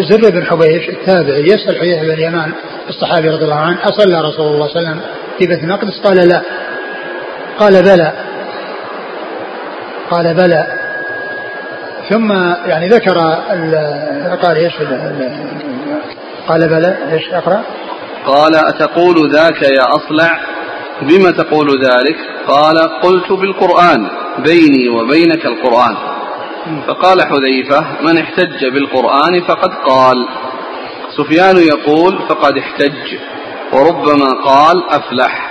زر بن حبيش التابعي يسأل حذيفة بن اليمان الصحابي رضي الله عنه أصلى رسول الله صلى الله عليه وسلم في بيت المقدس؟ قال لا. قال بلى. قال بلى. ثم يعني ذكر قال إيش؟ قال بلى. إيش أقرأ؟ قال أتقول ذاك يا أصلع؟ بما تقول ذلك؟ قال قلت بالقرآن بيني وبينك القرآن. فقال حذيفة من احتج بالقرآن فقد قال. سفيان يقول فقد احتج وربما قال أفلح.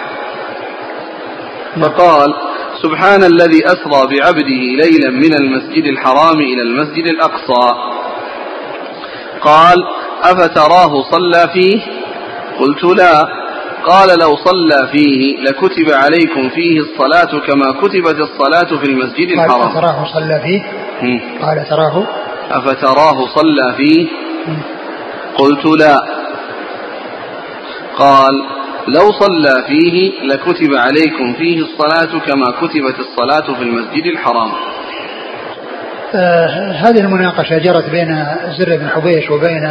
فقال سبحان الذي أسرى بعبده ليلا من المسجد الحرام إلى المسجد الأقصى. قال أفتراه صلى فيه؟ قلت لا. قال لو صلى فيه لكتب عليكم فيه الصلاة كما كتبت الصلاة في المسجد الحرام. قال تراه صلى فيه؟ قال تراه. أفتراه صلى فيه؟ قلت لا. قال لو صلى فيه لكتب عليكم فيه الصلاة كما كتبت الصلاة في المسجد الحرام. آه هذه المناقشة جرت بين زر بن حبيش وبين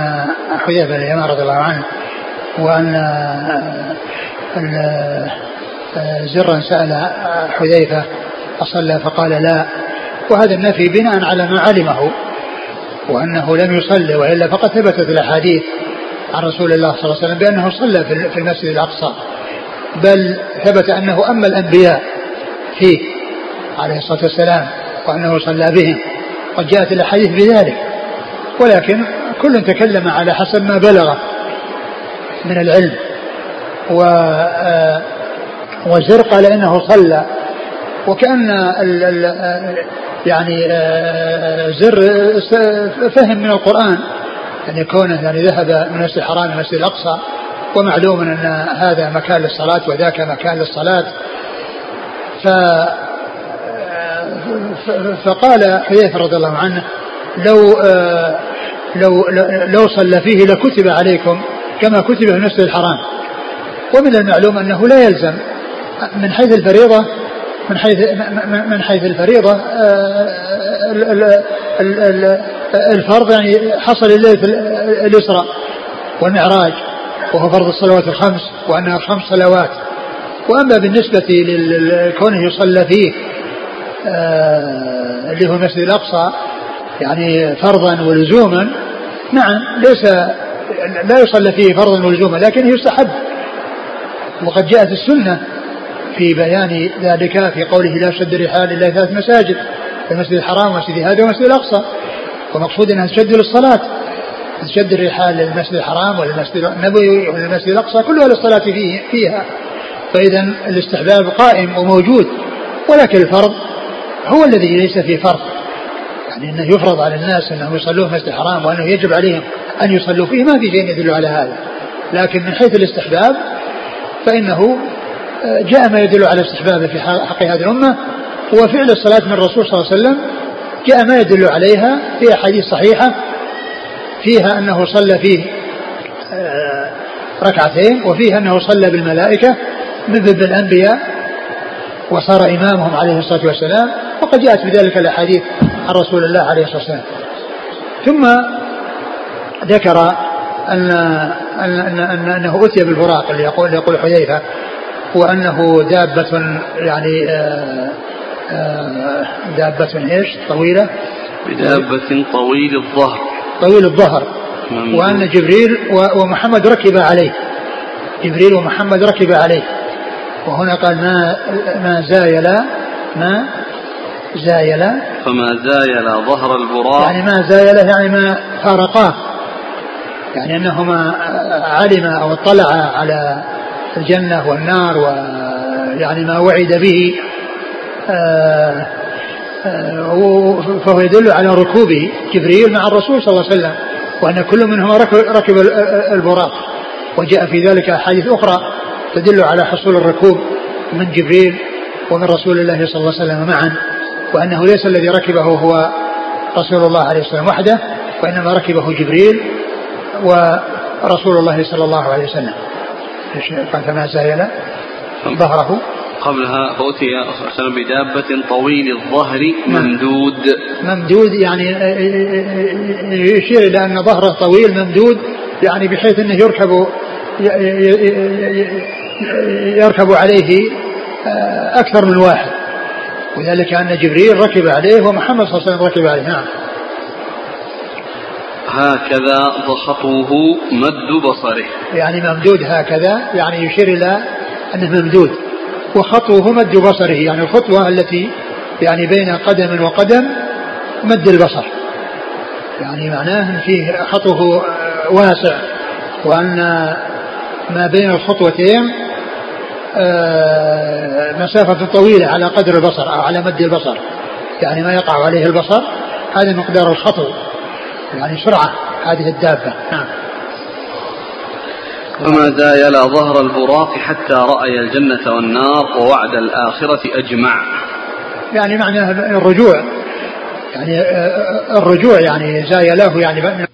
حذيفة بن اليمان رضي الله عنه وأن آه، زرا سأل حذيفة أصلى فقال لا. وهذا النفي بناء على ما علمه وأنه لم يصلي وإلا فقد ثبتت الأحاديث عن رسول الله صلى الله عليه وسلم بأنه صلى في المسجد الأقصى. بل ثبت أنه أما الأنبياء فيه عليه الصلاة والسلام وأنه صلى بهم قد جاءت الأحاديث بذلك. ولكن كل تكلم على حسب ما بلغ من العلم و آه، وزر قال أنه صلى وكأن ال ال يعني آه، زر فهم من القرآن. يعني كونه يعني ذهب من المسجد الحرام إلى المسجد الأقصى ومعلوم أن هذا مكان للصلاة وذاك مكان للصلاة. ف فقال حذيفة رضي الله عنه لو آه، لو لو صلى فيه لكتب عليكم كما كتب في المسجد الحرام. ومن المعلوم أنه لا يلزم من حيث الفريضة من حيث من حيث الفريضة آه، الفرض يعني حصل الليلة الاسراء والمعراج وهو فرض الصلوات الخمس وأنها خمس صلوات. وأما بالنسبة لكونه يصلى فيه آه، اللي هو المسجد الأقصى يعني فرضا ولزوما نعم ليس لا يصلى فيه فرضا ولزوما لكنه يستحب وقد جاءت السنة في بيان ذلك في قوله لا شد الرحال إلا ثلاث مساجد المسجد الحرام والمسجد هذا والمسجد الأقصى. ومقصود أنها تشد للصلاة تشد الرحال للمسجد الحرام وللمسجد النبوي وللمسجد الأقصى كلها للصلاة فيه فيها. فإذا الاستحباب قائم وموجود ولكن الفرض هو الذي ليس فيه فرض. يعني إنه يفرض على الناس إنهم يصلون في المسجد الحرام وأنه يجب عليهم أن يصلوا فيه ما في شيء يدل على هذا. لكن من حيث الاستحباب فإنه جاء ما يدل على استحبابه في حق هذه الأمة وفعل الصلاة من الرسول صلى الله عليه وسلم جاء ما يدل عليها في أحاديث صحيحة فيها أنه صلى فيه آه، ركعتين وفيها أنه صلى بالملائكة مثل بالانبياء وصار إمامهم عليه الصلاة والسلام وقد جاءت بذلك الأحاديث عن رسول الله عليه الصلاة والسلام. ثم ذكر أن, أن, أن أنه أتي بالبراق اللي يقول يقول حذيفة وأنه دابة يعني آه، آه، دابة إيش؟ طويلة. بدابة طويل الظهر. طويل الظهر. وأن جبريل ومحمد ركب عليه. جبريل ومحمد ركب عليه. وهنا قال ما ما زايلا ما زايلا فما زايل ظهر البراق يعني ما زايل يعني ما فارقاه. يعني أنهما علم أو اطلع على الجنة والنار ويعني ما وعد به آه، آه، فهو يدل على ركوبه. جبريل مع الرسول صلى الله عليه وسلم وأن كل منهما ركب البراق. وجاء في ذلك أحاديث أخرى تدل على حصول الركوب من جبريل ومن رسول الله صلى الله عليه وسلم معا وأنه ليس الذي ركبه هو رسول الله عليه وسلم وحده وإنما ركبه جبريل ورسول الله صلى الله عليه وسلم. زايل ظهره. قبلها فأتي بدابة طويل الظهر ممدود. ممدود يعني آه، آه، يشير إلى أن ظهره طويل ممدود يعني بحيث أنه يركب يركب عليه أكثر من واحد. وذلك أن جبريل ركب عليه ومحمد صلى الله عليه وسلم ركب عليه. نعم. هكذا ضخطه مد بصره. يعني ممدود هكذا يعني يشير إلى أنه ممدود. وخطوه مد بصره يعني الخطوة التي يعني بين قدم وقدم مد البصر. يعني معناه فيه خطوه واسع وأن ما بين الخطوتين آه، مسافة طويلة على قدر البصر أو على مد البصر. يعني ما يقع عليه البصر هذا مقدار الخطو. يعني سرعة هذه الدابة. نعم. فما زايل ظهر البراق حتى رأي الجنة والنار ووعد الآخرة أجمع؟ يعني معناه الرجوع. يعني آه، الرجوع يعني زايله يعني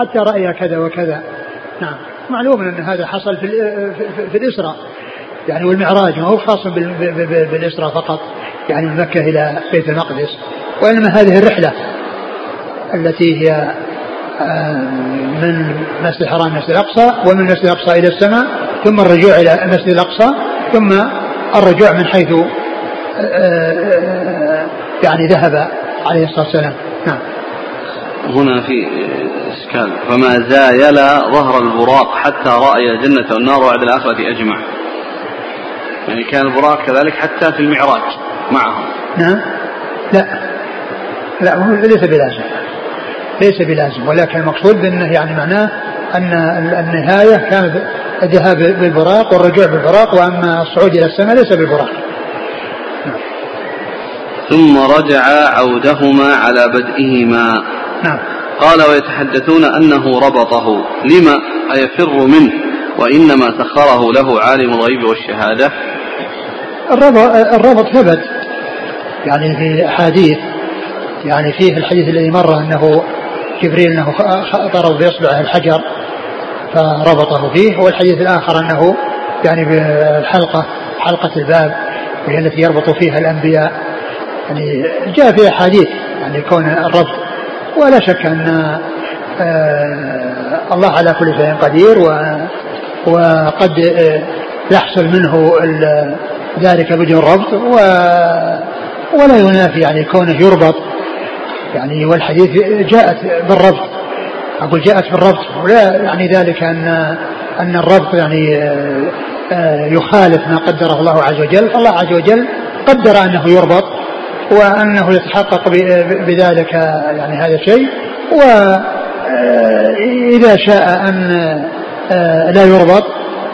حتى رأي كذا وكذا. نعم. معلوم أن هذا حصل في, في, الإسراء. يعني والمعراج ما هو خاص بالإسراء فقط. يعني من مكة إلى بيت المقدس. وإنما هذه الرحلة التي هي آه، من مسجد الحرام مسجد الأقصى ومن مسجد الأقصى إلى السماء ثم الرجوع إلى المسجد الأقصى ثم الرجوع من حيث آه، آه، يعني ذهب عليه الصلاة والسلام. نعم. هنا في إشكال. فما زايل ظهر البراق حتى رأي الجنة والنار وعد الآخرة أجمع يعني كان البراق كذلك حتى في المعراج معهم. نعم. لا. لا ليس بلازم. ليس بلازم. ولكن المقصود بأنه يعني معناه أن النهاية كانت الذهاب بالبراق والرجوع بالبراق وأما الصعود إلى السماء ليس بالبراق ثم رجع عودهما على بدئهما. نعم. قال ويتحدثون أنه ربطه. لما أيفر منه؟ وإنما سخره له عالم الغيب والشهادة. الربط, ثبت. يعني في أحاديث. يعني فيه الحديث الذي مر أنه جبريل أنه ضرب بإصبعه الحجر فربطه فيه. والحديث الآخر أنه يعني بالحلقة حلقة الباب وهي التي يربط فيها الأنبياء. يعني جاء في أحاديث. يعني كون الربط ولا شك أن آه، الله على كل شيء قدير وقد آه، يحصل منه ذلك بدون ربط ولا ينافي يعني كونه يربط. يعني والحديث جاءت بالربط. أقول جاءت بالربط. ولا يعني ذلك أن أن الربط يعني آه، يخالف ما قدره الله عز وجل. فالله عز وجل قدر أنه يربط. وأنه يتحقق بذلك يعني هذا الشيء. وإذا شاء أن آه، لا يربط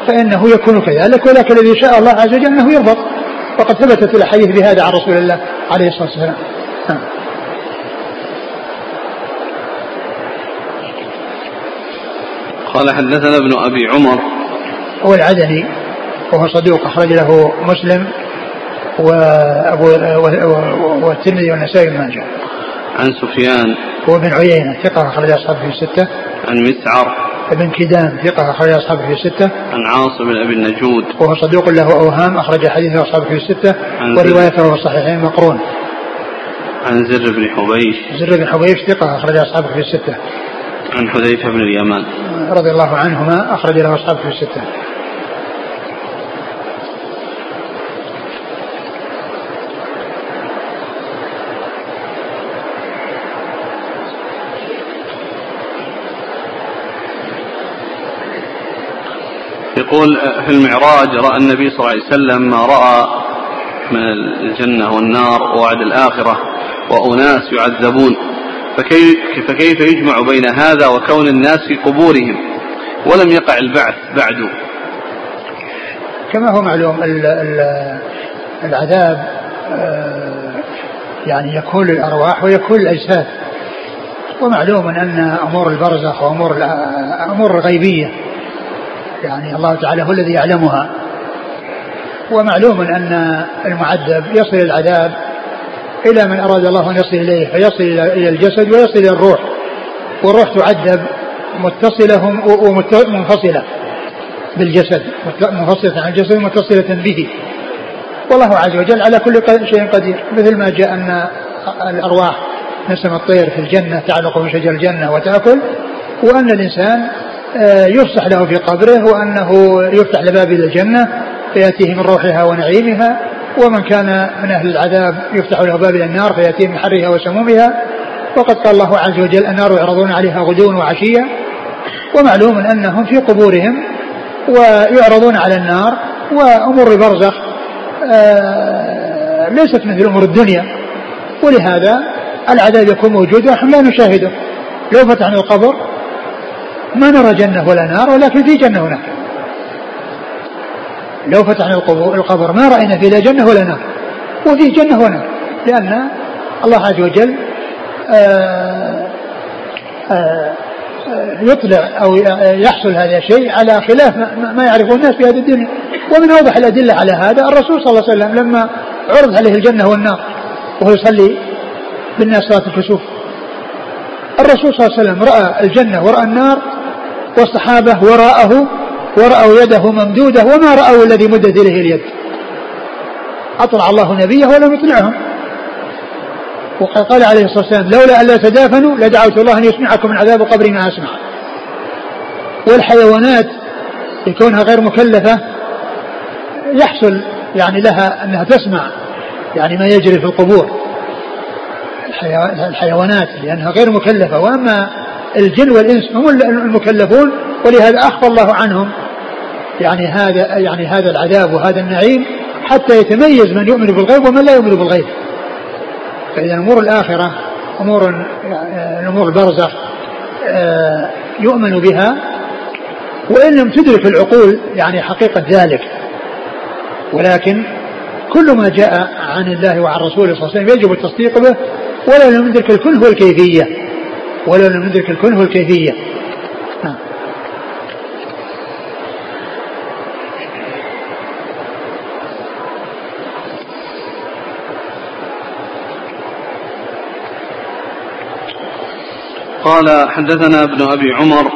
فإنه يكون كذلك. ولكن الذي شاء الله عز وجل أنه يربط. وقد ثبتت الأحاديث بهذا عن رسول الله عليه الصلاة والسلام. نعم. قال حدثنا ابن أبي عمر. هو العدني وهو صدوق أخرج له مسلم. وابو والترمذي والنسائي بن ماجه. عن سفيان هو بن عيينة ثقة أخرج اصحابه في السته. عن مسعر ابن كيدان ثقة أخرج اصحابه في السته. عن عاصم بن أبي النجود وهو صدوق له أوهام أخرج حديثه اصحابه في السته وروايته في الصحيحين مقرون. عن زر بن حبيش زر بن حبيش ثقة أخرج اصحابه في السته. عن حذيفة بن اليمان رضي الله عنهما أخرج له أصحابه في الستة يقول في المعراج رأى النبي صلى الله عليه وسلم ما رأى من الجنة والنار ووعد الآخرة وأناس يعذبون. فكيف, فكيف يجمع بين هذا وكون الناس في قبورهم؟ ولم يقع البعث بعد. كما هو معلوم العذاب آه، يعني يكون للأرواح ويكون للأجساد. ومعلوم أن أمور البرزخ وأمور الأمور الغيبية يعني الله تعالى هو الذي يعلمها. ومعلوم أن المعذب يصل العذاب إلى من أراد الله أن يصل إليه فيصل إلى الجسد ويصل إلى الروح. والروح تعذب متصلة ومنفصلة بالجسد منفصلة عن الجسد متصلة به. والله عز وجل على كل شيء قدير. مثل ما جاء أن الأرواح نسم الطير في الجنة تعلق من شجر الجنة وتأكل وأن الإنسان يفسح له في قبره وأنه يفتح لباب إلى الجنة فيأتيه من روحها ونعيمها ومن كان من أهل العذاب يفتح له باب إلى النار فيأتيه من حرها وسمومها. وقد قال الله عز وجل النار يعرضون عليها غدوا وعشيا ومعلوم أنهم في قبورهم ويعرضون على النار وأمور البرزخ آه، ليست مثل أمور الدنيا. ولهذا العذاب يكون موجود ونحن لا نشاهده. لو فتحنا القبر ما نرى جنة ولا نار ولكن في جنة هناك. لو فتحنا القبر ما رأينا فيه لا جنة ولا نار. وفيه جنة ونار لأن الله عز وجل آه، آه، يطلع أو يحصل هذا الشيء على خلاف ما يعرفه الناس في هذه الدنيا. ومن أوضح الأدلة على هذا الرسول صلى الله عليه وسلم لما عرض عليه الجنة والنار وهو يصلي بالناس صلاة الكسوف الرسول صلى الله عليه وسلم رأى الجنة ورأى النار والصحابة وراءه ورأوا يده ممدودة وما رأوا الذي مدت إليه اليد. أطلع الله نبيه ولم يطلعهم. وقد قال عليه الصلاة والسلام لولا أن لا تدافنوا لدعوت الله أن يسمعكم من عذاب قبر ما أسمع. والحيوانات لكونها غير مكلفة يحصل يعني لها أنها تسمع يعني ما يجري في القبور. الحيوانات لأنها غير مكلفة. وأما الجن والإنس هم المكلفون ولهذا أخفى الله عنهم. يعني هذا يعني هذا العذاب وهذا النعيم حتى يتميز من يؤمن بالغيب ومن لا يؤمن بالغيب. فإذا أمور الآخرة أمور أمور البرزخ آه، يؤمن بها وإن لم تدرك العقول يعني حقيقة ذلك. ولكن كل ما جاء عن الله وعن رسوله صلى الله عليه وسلم يجب التصديق به ولا لم ندرك الكل هو الكيفية ولا لم ندرك الكل هو الكيفية نعم. قال حدثنا ابن أبي عمر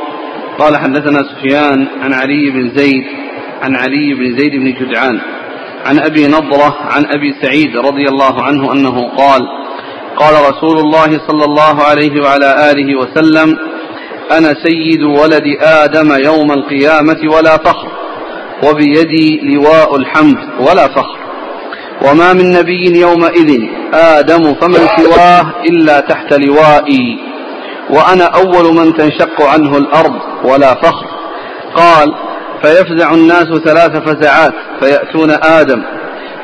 قال حدثنا سفيان عن علي بن زيد عن علي بن زيد بن جدعان عن أبي نضرة عن أبي سعيد رضي الله عنه أنه قال قال رسول الله صلى الله عليه وعلى آله وسلم أنا سيد ولد آدم يوم القيامة ولا فخر وبيدي لواء الحمد ولا فخر. وما من نبي يومئذ آدم فمن سواه إلا تحت لوائي وأنا أول من تنشق عنه الأرض ولا فخر. قال فيفزع الناس ثلاث فزعات فيأتون آدم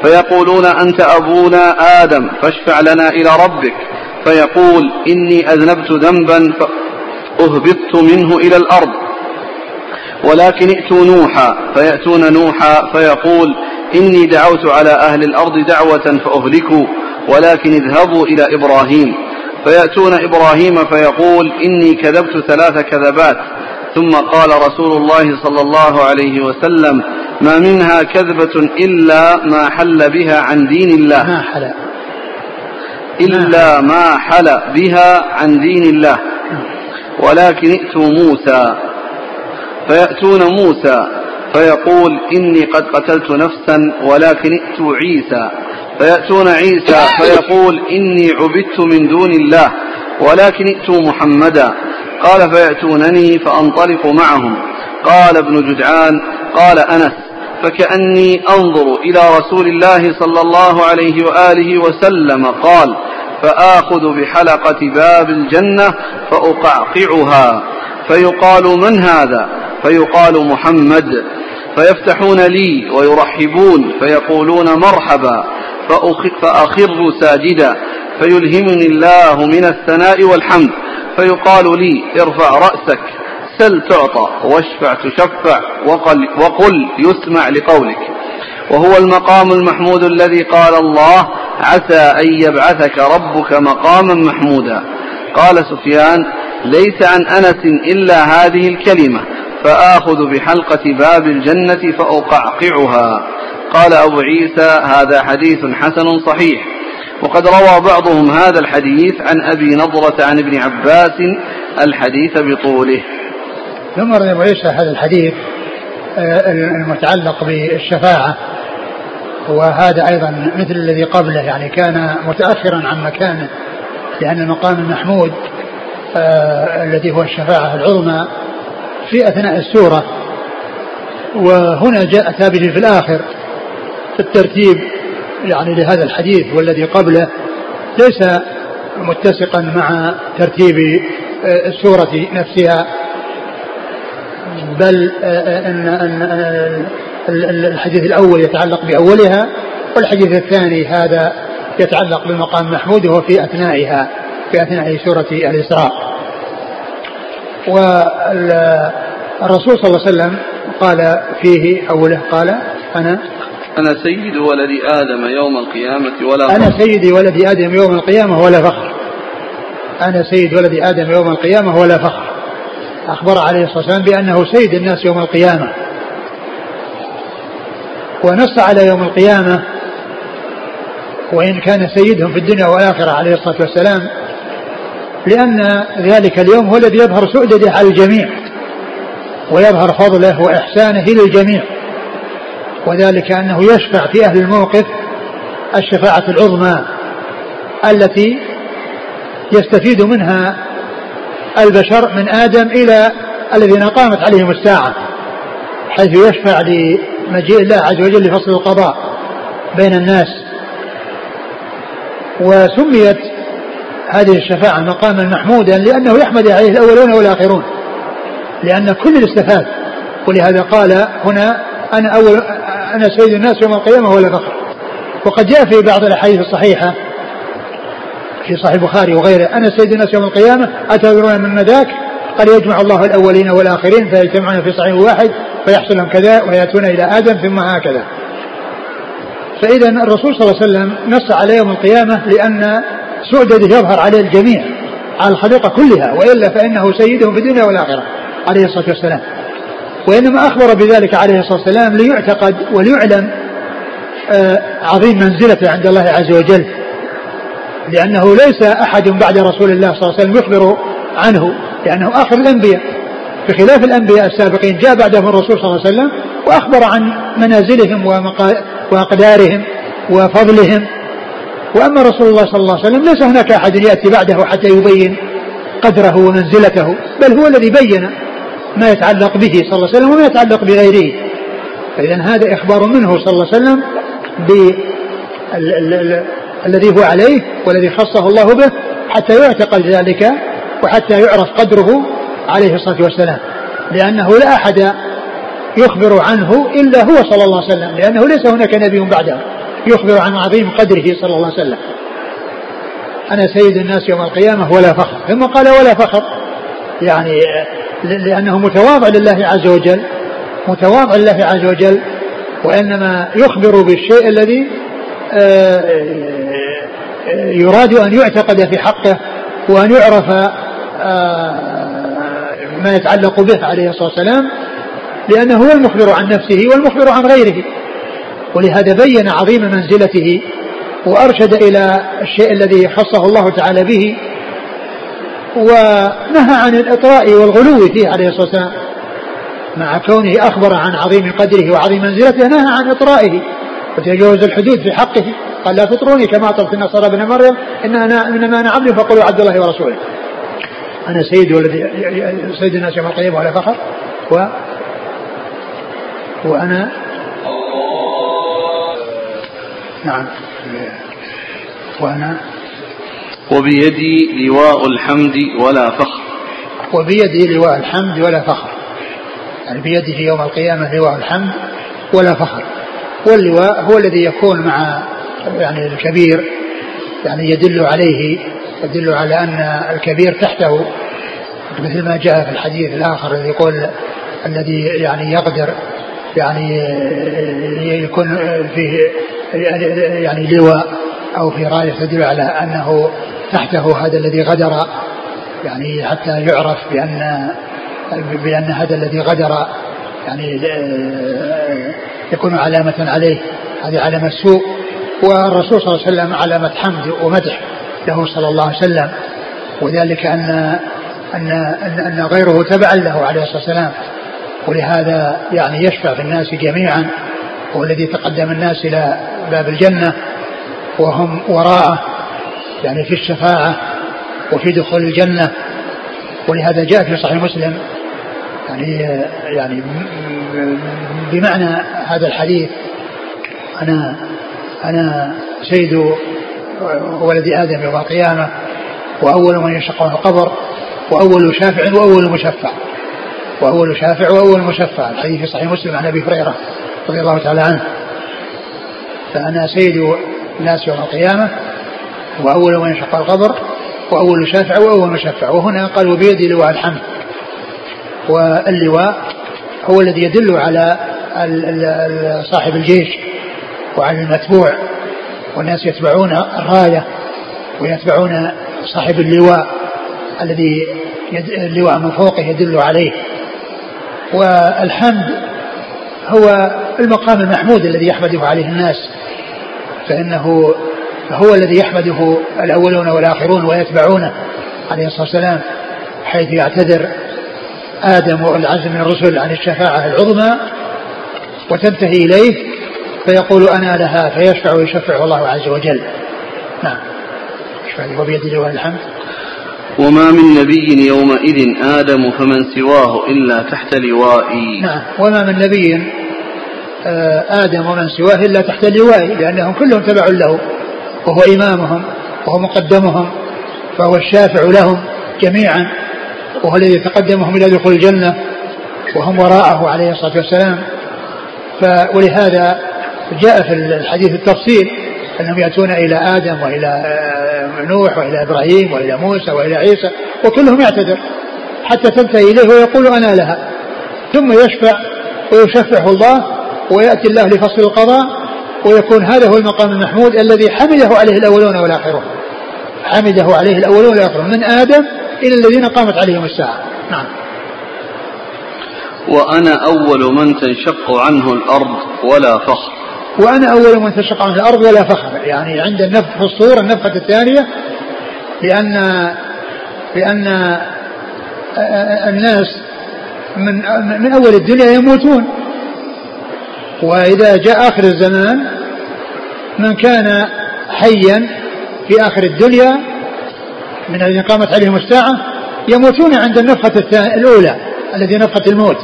فيقولون أنت أبونا آدم فاشفع لنا إلى ربك. فيقول إني أذنبت ذنبا فأهبطت منه إلى الأرض. ولكن ائتوا نوحا فيأتون نوحا فيقول إني دعوت على أهل الأرض دعوة فأهلكوا ولكن اذهبوا إلى إبراهيم. فيأتون إبراهيم فيقول إني كذبت ثلاث كذبات. ثم قال رسول الله صلى الله عليه وسلم ما منها كذبة إلا ما حل بها عن دين الله. ما حل. إلا ما حل بها عن دين الله. ولكن ائتوا موسى. فيأتون موسى فيقول إني قد قتلت نفسا ولكن ائتوا عيسى. فيأتون عيسى فيقول إني عبدت من دون الله ولكن ائتوا محمدا. قال فيأتونني فأنطلق معهم. قال ابن جدعان قال أنس فكأني أنظر إلى رسول الله صلى الله عليه وآله وسلم قال فآخذ بحلقة باب الجنة فأقعقعها. فيقال من هذا؟ فيقال محمد. فيفتحون لي ويرحبون فيقولون مرحبا. فأخر ساجدا. فيلهمني الله من الثناء والحمد فيقال لي ارفع رأسك سل تعطى واشفع تشفع وقل, وقل يسمع لقولك. وهو المقام المحمود الذي قال الله عسى أن يبعثك ربك مقاما محمودا. قال سفيان ليس عن أنس إلا هذه الكلمة فآخذ بحلقة باب الجنة فأقعقعها. قال أبو عيسى هذا حديث حسن صحيح. وقد روى بعضهم هذا الحديث عن أبي نضرة عن ابن عباس الحديث بطوله. ثم أبو عيسى هذا الحديث آه، المتعلق بالشفاعة. وهذا أيضا مثل الذي قبله يعني كان متأخرا عن مكانه لأن المقام المحمود آه الذي هو الشفاعة العظمى في أثناء السورة. وهنا جاء ثابت في الآخر في الترتيب يعني لهذا الحديث والذي قبله ليس متسقا مع ترتيب آه، السورة نفسها بل آه، أن أن الحديث الأول يتعلق بأولها والحديث الثاني هذا يتعلق بالمقام المحمود وهو في أثنائها في أثناء سورة الإسراء والرسول صلى الله عليه وسلم قال فيه أوله قال أنا أنا سيد ولد آدم يوم القيامة ولا فخر. أنا سيد ولد آدم يوم القيامة ولا فخر. أنا سيد ولد آدم يوم القيامة ولا فخر. أخبر عليه الصلاة والسلام بأنه سيد الناس يوم القيامة. ونص على يوم القيامة وإن كان سيدهم في الدنيا والآخرة عليه الصلاة والسلام لأن ذلك اليوم هو الذي يظهر سؤدده على الجميع ويظهر فضله وإحسانه للجميع. وذلك أنه يشفع في أهل الموقف الشفاعة العظمى التي يستفيد منها البشر من آدم إلى الذين قامت عليهم الساعة حيث يشفع لمجيء الله عز وجل لفصل القضاء بين الناس. وسميت هذه الشفاعة مقاما محمودا لأنه يحمد عليه الأولون والآخرون لأن كل استفاد ولهذا قال هنا أنا أول أنا سيد الناس يوم القيامة ولا فخر وقد جاء في بعض الأحاديث الصحيحة في صحيح البخاري وغيره أنا سيد الناس يوم القيامة أتدرون من ذاك؟ قال يجمع الله الأولين والآخرين فيجتمعون في صحيح واحد فيحصل لهم كذا ويأتون إلى آدم ثم هكذا. فإذا الرسول صلى الله عليه وسلم نص على يوم القيامة لأن سؤدده يظهر عليه الجميع على الخليقة كلها وإلا فإنه سيدهم في الدنيا والآخرة عليه الصلاة والسلام. وإنما أخبر بذلك عليه الصلاة والسلام ليعتقد وليعلم آه، عظيم منزلته عند الله عز وجل لأنه ليس أحد بعد رسول الله صلى الله عليه وسلم يخبر عنه لأنه آخر الأنبياء. بخلاف الأنبياء السابقين جاء بعدهم الرسول صلى الله عليه وسلم وأخبر عن منازلهم وأقدارهم وفضلهم. وأما رسول الله صلى الله عليه وسلم ليس هناك أحد يأتي بعده حتى يبين قدره ومنزلته بل هو الذي بين ما يتعلق به صلى الله عليه وسلم وما يتعلق بغيره. فإذا هذا إخبار منه صلى الله عليه وسلم الذي هو عليه والذي خصه الله به حتى يعتقد ذلك وحتى يعرف قدره عليه الصلاة والسلام. لأنه لا أحد يخبر عنه إلا هو صلى الله عليه وسلم لأنه ليس هناك نبي بعده يخبر عن عظيم قدره صلى الله عليه وسلم. أنا سيد الناس يوم القيامة ولا فخر. ثم قال ولا فخر. يعني لأنه متواضع لله عز وجل متواضع لله عز وجل وإنما يخبر بالشيء الذي آه، آه، يراد أن يعتقد في حقه وأن يعرف آه، ما يتعلق به عليه الصلاة والسلام لأنه هو المخبر عن نفسه والمخبر عن غيره. ولهذا بين عظيم منزلته وأرشد إلى الشيء الذي خصه الله تعالى به ونهى عن الإطراء والغلو فيه عليه الصلاة والسلام. مع كونه أخبر عن عظيم قدره وعظيم منزلته نهى عن إطرائه. وتجاوز الحدود في حقه. قال لا تطروني كما أطرت النصارى ابن مريم إن أنا إنما أنا عبد فقولوا عبد الله ورسوله. أنا سيد والذي سيد الناس يوم القيامة ولا فخر. و وأنا نعم. وأنا وبيدي لواء الحمد ولا فخر. وبيدي لواء الحمد ولا فخر. يعني بيده يوم القيامة لواء الحمد ولا فخر. واللواء هو الذي يكون مع يعني الكبير يعني يدل عليه يدل على أن الكبير تحته مثل ما جاء في الحديث الآخر الذي يقول الذي يعني يقدر يعني يكون فيه يعني لواء. أو في راية تدل على أنه تحته هذا الذي غدر يعني حتى يعرف بأن بأن هذا الذي غدر يعني يكون علامة عليه. هذه علامة سوء والرسول صلى الله عليه وسلم علامة حمد ومدح له صلى الله عليه وسلم. وذلك أن أن أن, أن غيره تبعا له عليه الصلاة والسلام. ولهذا يعني يشفع في الناس جميعا هو الذي تقدم الناس إلى باب الجنة. وهم وراءه يعني في الشفاعة وفي دخول الجنة. ولهذا جاء في صحيح مسلم يعني يعني بمعنى هذا الحديث أنا أنا سيد ولد آدم يوم القيامة وأول من يشق القبر وأول شافع وأول مشفع. وأول شافع وأول مشفع. الحديث في صحيح مسلم عن أبي هريرة رضي الله تعالى عنه. فأنا سيد الناس يوم القيامة وأول من يشق القبر وأول شافع وأول مشفع وهنا قال وبيدي لواء الحمد. واللواء هو الذي يدل على صاحب الجيش وعلى المتبوع. والناس يتبعون الراية ويتبعون صاحب اللواء الذي اللواء من فوقه يدل عليه. والحمد هو المقام المحمود الذي يحمده عليه الناس. فإنه هو الذي يحمده الأولون والآخرون ويتبعونه عليه الصلاة والسلام حيث يعتذر آدم والعزم من الرسل عن الشفاعة العظمى وتنتهي إليه فيقول أنا لها فيشفع ويشفع الله عز وجل. نعم. وبيد لواء الحمد وما من نبي يومئذ آدم فمن سواه إلا تحت لوائي. نعم. وما من نبي آدم ومن سواه إلا تحت لوائي لأنهم كلهم تبع له وهو إمامهم وهو مقدمهم فهو الشافع لهم جميعا وهو الذي يتقدمهم إلى دخول الجنة وهم وراءه عليه الصلاة والسلام. ولهذا جاء في الحديث التفصيل أنهم يأتون إلى آدم وإلى آه، نوح وإلى إبراهيم وإلى موسى وإلى عيسى وكلهم يعتذر حتى تنتهي إليه ويقول أنا لها. ثم يشفع ويشفعه الله ويأتي الله لفصل القضاء ويكون هذا هو المقام المحمود الذي حمده عليه الأولون والآخرون. حمده عليه الأولون والآخرون. من آدم إلى الذين قامت عليهم الساعة. نعم. وأنا أول من تنشق عنه الأرض ولا فخر. وأنا أول من تنشق عنه الأرض ولا فخر. يعني عند النفخ في الصور النفخة الثانية لأن لأن الناس من من أول الدنيا يموتون. وإذا جاء آخر الزمان من كان حيا في آخر الدنيا من الذين قامت عليهم الساعة يموتون عند النفخة الأولى الذي نفخة الموت.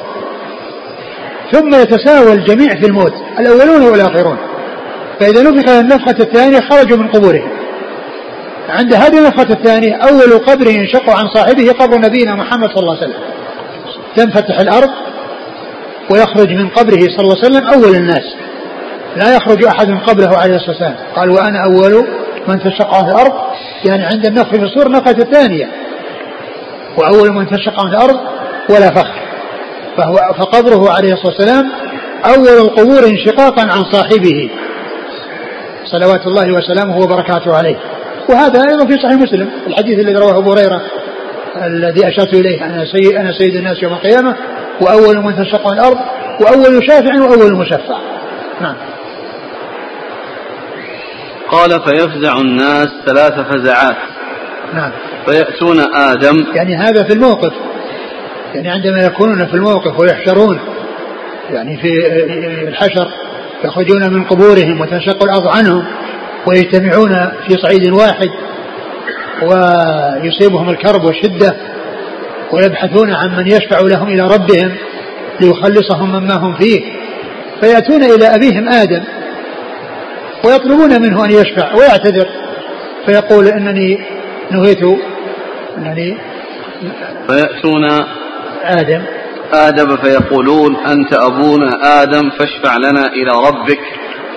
ثم يتساوى الجميع في الموت الأولون والآخرون. فإذا نفخ النفخة الثانية خرجوا من قبورهم. عند هذه النفخة الثانية أول قبر ينشق عن صاحبه قبر نبينا محمد صلى الله عليه وسلم. تنفتح الأرض ويخرج من قبره صلى الله عليه وسلم أول الناس. لا يخرج أحد من قبره عليه الصلاة والسلام. قال وأنا أول من تشق عن الأرض. يعني عند النفخ في الصور النفخة الثانية. وأول من تشق عن الأرض ولا فخر. فهو فقبره عليه الصلاة والسلام أول القبور انشقاقا عن صاحبه. صلوات الله وسلامه وبركاته عليه. وهذا أيضا في صحيح مسلم. الحديث الذي رواه أبو هريرة الذي أشرت إليه أنا سيد, أنا سيد الناس يوم القيامة وأول من تنشق الأرض وأول شافع وأول مشفع. نعم. قال فيفزع الناس ثلاث فزعات. نعم. فيأتون آدم. يعني هذا في الموقف. يعني عندما يكونون في الموقف ويحشرون يعني في الحشر يخرجون من قبورهم وتنشق الأرض عنهم ويجتمعون في صعيد واحد ويصيبهم الكرب والشدة ويبحثون عن من يشفع لهم إلى ربهم ليخلصهم مما هم فيه. فيأتون إلى أبيهم آدم ويطلبون منه أن يشفع ويعتذر. فيقول إنني نهيت أنني فيأتون آدم. آدم فيقولون أنت أبونا آدم فاشفع لنا إلى ربك.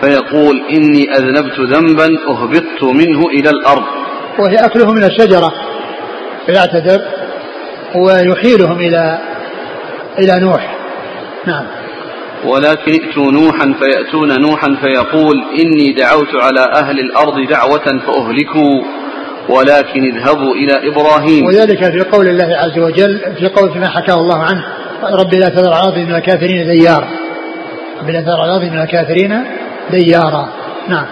فيقول إني أذنبت ذنبا أهبطت منه إلى الأرض. وهي أكله من الشجرة. فيعتذر. ويحيلهم إلى إلى نوح. نعم. ولكن ائتوا نوحا فيأتون نوحا فيقول إني دعوت على أهل الأرض دعوة فأهلكوا ولكن اذهبوا إلى إبراهيم. وذلك في قول الله عز وجل في قول فيما حكاه الله عنه رب لا تذر على من الكافرين ديارا. رب لا تذر على من الكافرين ديارا. نعم.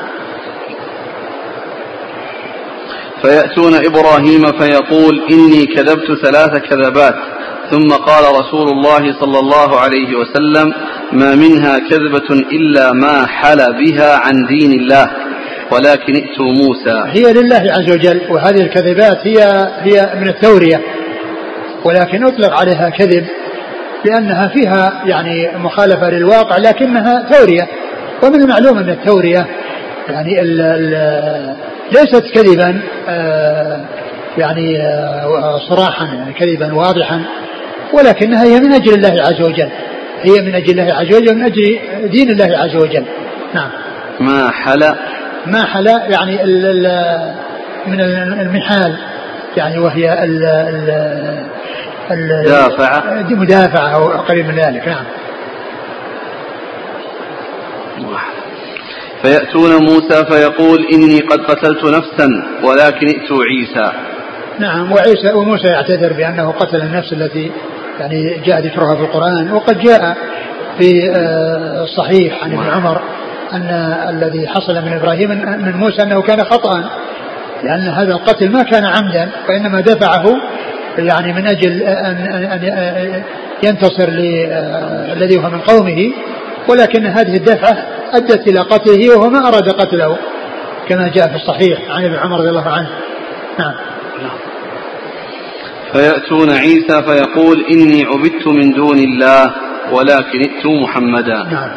فيأتون إبراهيم فيقول إني كذبت ثلاث كذبات. ثم قال رسول الله صلى الله عليه وسلم ما منها كذبة إلا ما حل بها عن دين الله ولكن ائتوا موسى. هي لله عز وجل وهذه الكذبات هي هي من التورية ولكن أطلق عليها كذب لأنها فيها يعني مخالفة للواقع لكنها تورية ومن المعلوم أن التورية يعني ال ال ليست كذبا آه، يعني آه، صراحا يعني كذبا واضحا ولكنها هي من أجل الله عز وجل. هي من أجل الله عز وجل ومن أجل دين الله عز وجل. نعم. ما حلا؟ ما حلا؟ يعني ال ال من المحال يعني وهي ال ال مدافعة مدافعة أو قريب من ذلك نعم. فيأتون موسى فيقول إني قد قتلت نفسا ولكن ائتوا عيسى. نعم وعيسى وموسى يعتذر بأنه قتل النفس التي يعني جاء ذكرها في القرآن. وقد جاء في آه، الصحيح عن ابن عمر أن الذي حصل من إبراهيم من موسى أنه كان خطأ لأن هذا القتل ما كان عمدا وإنما دفعه يعني من أجل أن, ينتصر للذي هو من قومه. ولكن هذه الدفعة أدت إلى قتله وهو ما أراد قتله كما جاء في الصحيح عن ابن عمر رضي الله عنه. نعم. فيأتون عيسى فيقول إني عبدت من دون الله ولكن ائتوا محمدا. نعم.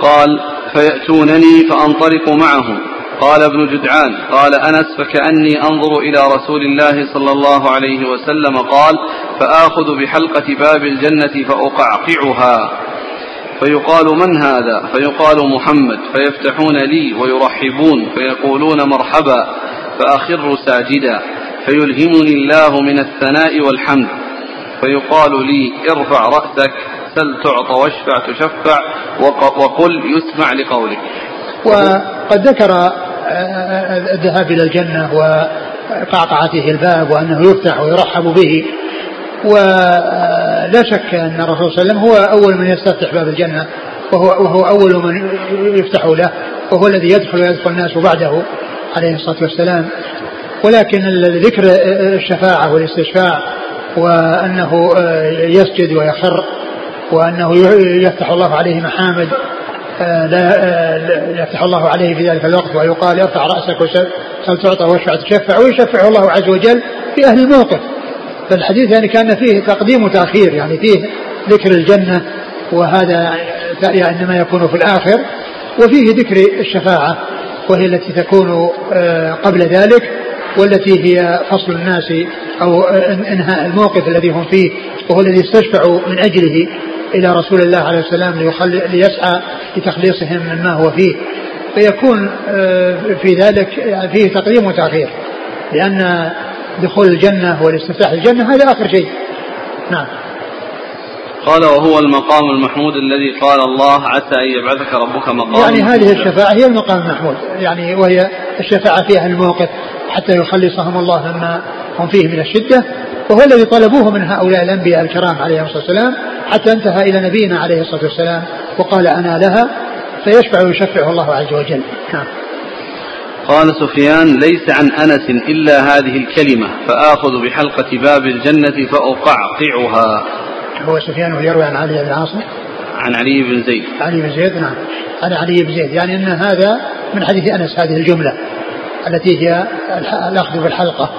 قال فيأتونني فأنطلق معهم. قال ابن جدعان قال أنس فكأني أنظر إلى رسول الله صلى الله عليه وسلم قال فآخذ بحلقة باب الجنة فأقعقعها. فيقال من هذا؟ فيقال محمد. فيفتحون لي ويرحبون فيقولون مرحبا. فأخر ساجدا فيلهمني الله من الثناء والحمد. فيقال لي ارفع رأسك سل تعطى واشفع تشفع وقل يسمع لقولك. وقد ذكر الذهاب إلى الجنة وقعقعته الباب وأنه يفتح ويرحب به. ولا شك أن الرسول صلى الله عليه وسلم هو أول من يستفتح باب الجنة وهو, وهو أول من يفتح له وهو الذي يدخل ويدخل الناس بعده عليه الصلاة والسلام. ولكن ذكر الشفاعة والاستشفاع وأنه يسجد ويخر وأنه يفتح الله عليه محامد لا يفتح الله عليه في ذلك الوقت ويقال ارفع رأسك وسل تعطى واشفع تشفع ويشفع الله عز وجل في أهل الموقف. فالحديث يعني كان فيه تقديم وتأخير يعني فيه ذكر الجنة وهذا إنما يكون في الآخر وفيه ذكر الشفاعة وهي التي تكون آه، قبل ذلك والتي هي فصل الناس أو إنهاء الموقف الذي هم فيه وهو الذي استشفعوا من أجله. إلى رسول الله عليه السلام ليسعى لتخليصهم مما هو فيه. فيكون آه، في ذلك فيه تقديم وتأخير لأن دخول الجنة والاستفتاح الجنة هذا آخر شيء. نعم. قال وهو المقام المحمود الذي قال الله عسى أن يبعثك ربك مقام يعني هذه الشفاعة هي المقام المحمود. يعني وهي الشفاعة في أهل الموقف حتى يخلصهم الله مما هم فيه من الشدة. وهو الذي طلبوه من هؤلاء الأنبياء الكرام عليهم الصلاة والسلام حتى انتهى إلى نبينا عليه الصلاة والسلام وقال أنا لها فيشفع ويشفعه الله عز وجل. نعم. قال سفيان ليس عن أنس إلا هذه الكلمة فآخذ بحلقة باب الجنة فأقعقعها. هو سفيان يروي عن علي بن عاصم؟ عن علي بن زيد. علي بن زيد نعم. عن علي بن زيد يعني أن هذا من حديث أنس هذه الجملة التي هي الأخذ بالحلقة.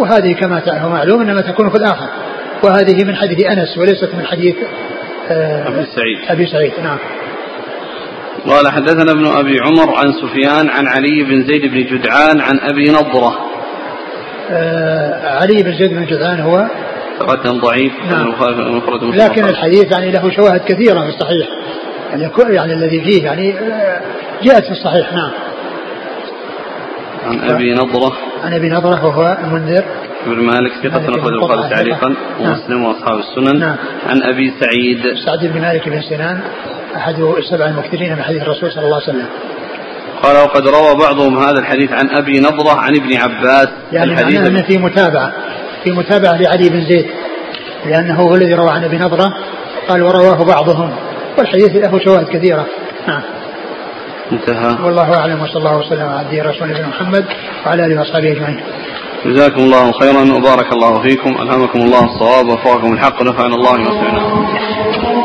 وهذه كما هو معلوم إنما تكون في الآخر. وهذه من حديث أنس وليست من حديث آه أبي سعيد. أبي سعيد نعم. قال حدثنا ابن أبي عمر عن سفيان عن علي بن زيد بن جدعان عن أبي نضرة. آه علي بن زيد بن جدعان هو؟ ثقة ضعيف نعم. لكن الحديث يعني له شواهد كثيرة في الصحيح. يعني يعني الذي فيه يعني آه، جاءت في الصحيح نعم. عن أبي نضرة. عن أبي نضرة وهو المنذر. بن مالك ثقة أخرج البخاري تعليقا نعم. ومسلم وأصحاب السنن. نعم. عن أبي سعيد. سعد بن مالك بن سنان أحد السبع المكثرين من حديث الرسول صلى الله عليه وسلم. قال وقد روى بعضهم هذا الحديث عن أبي نضرة عن ابن عباس. يعني الحديث أنه في متابعة في متابعة لعلي بن زيد. لأنه هو الذي روى عن أبي نضرة قال ورواه بعضهم. والحديث له شواهد كثيرة. نعم. انتهى. والله أعلم وصلى الله وسلم على عبده ورسوله محمد وعلى آله وأصحابه أجمعين. جزاكم الله خيرا وبارك الله فيكم. ألهمكم الله الصواب ووفقكم الحق ونفعنا الله وسعنا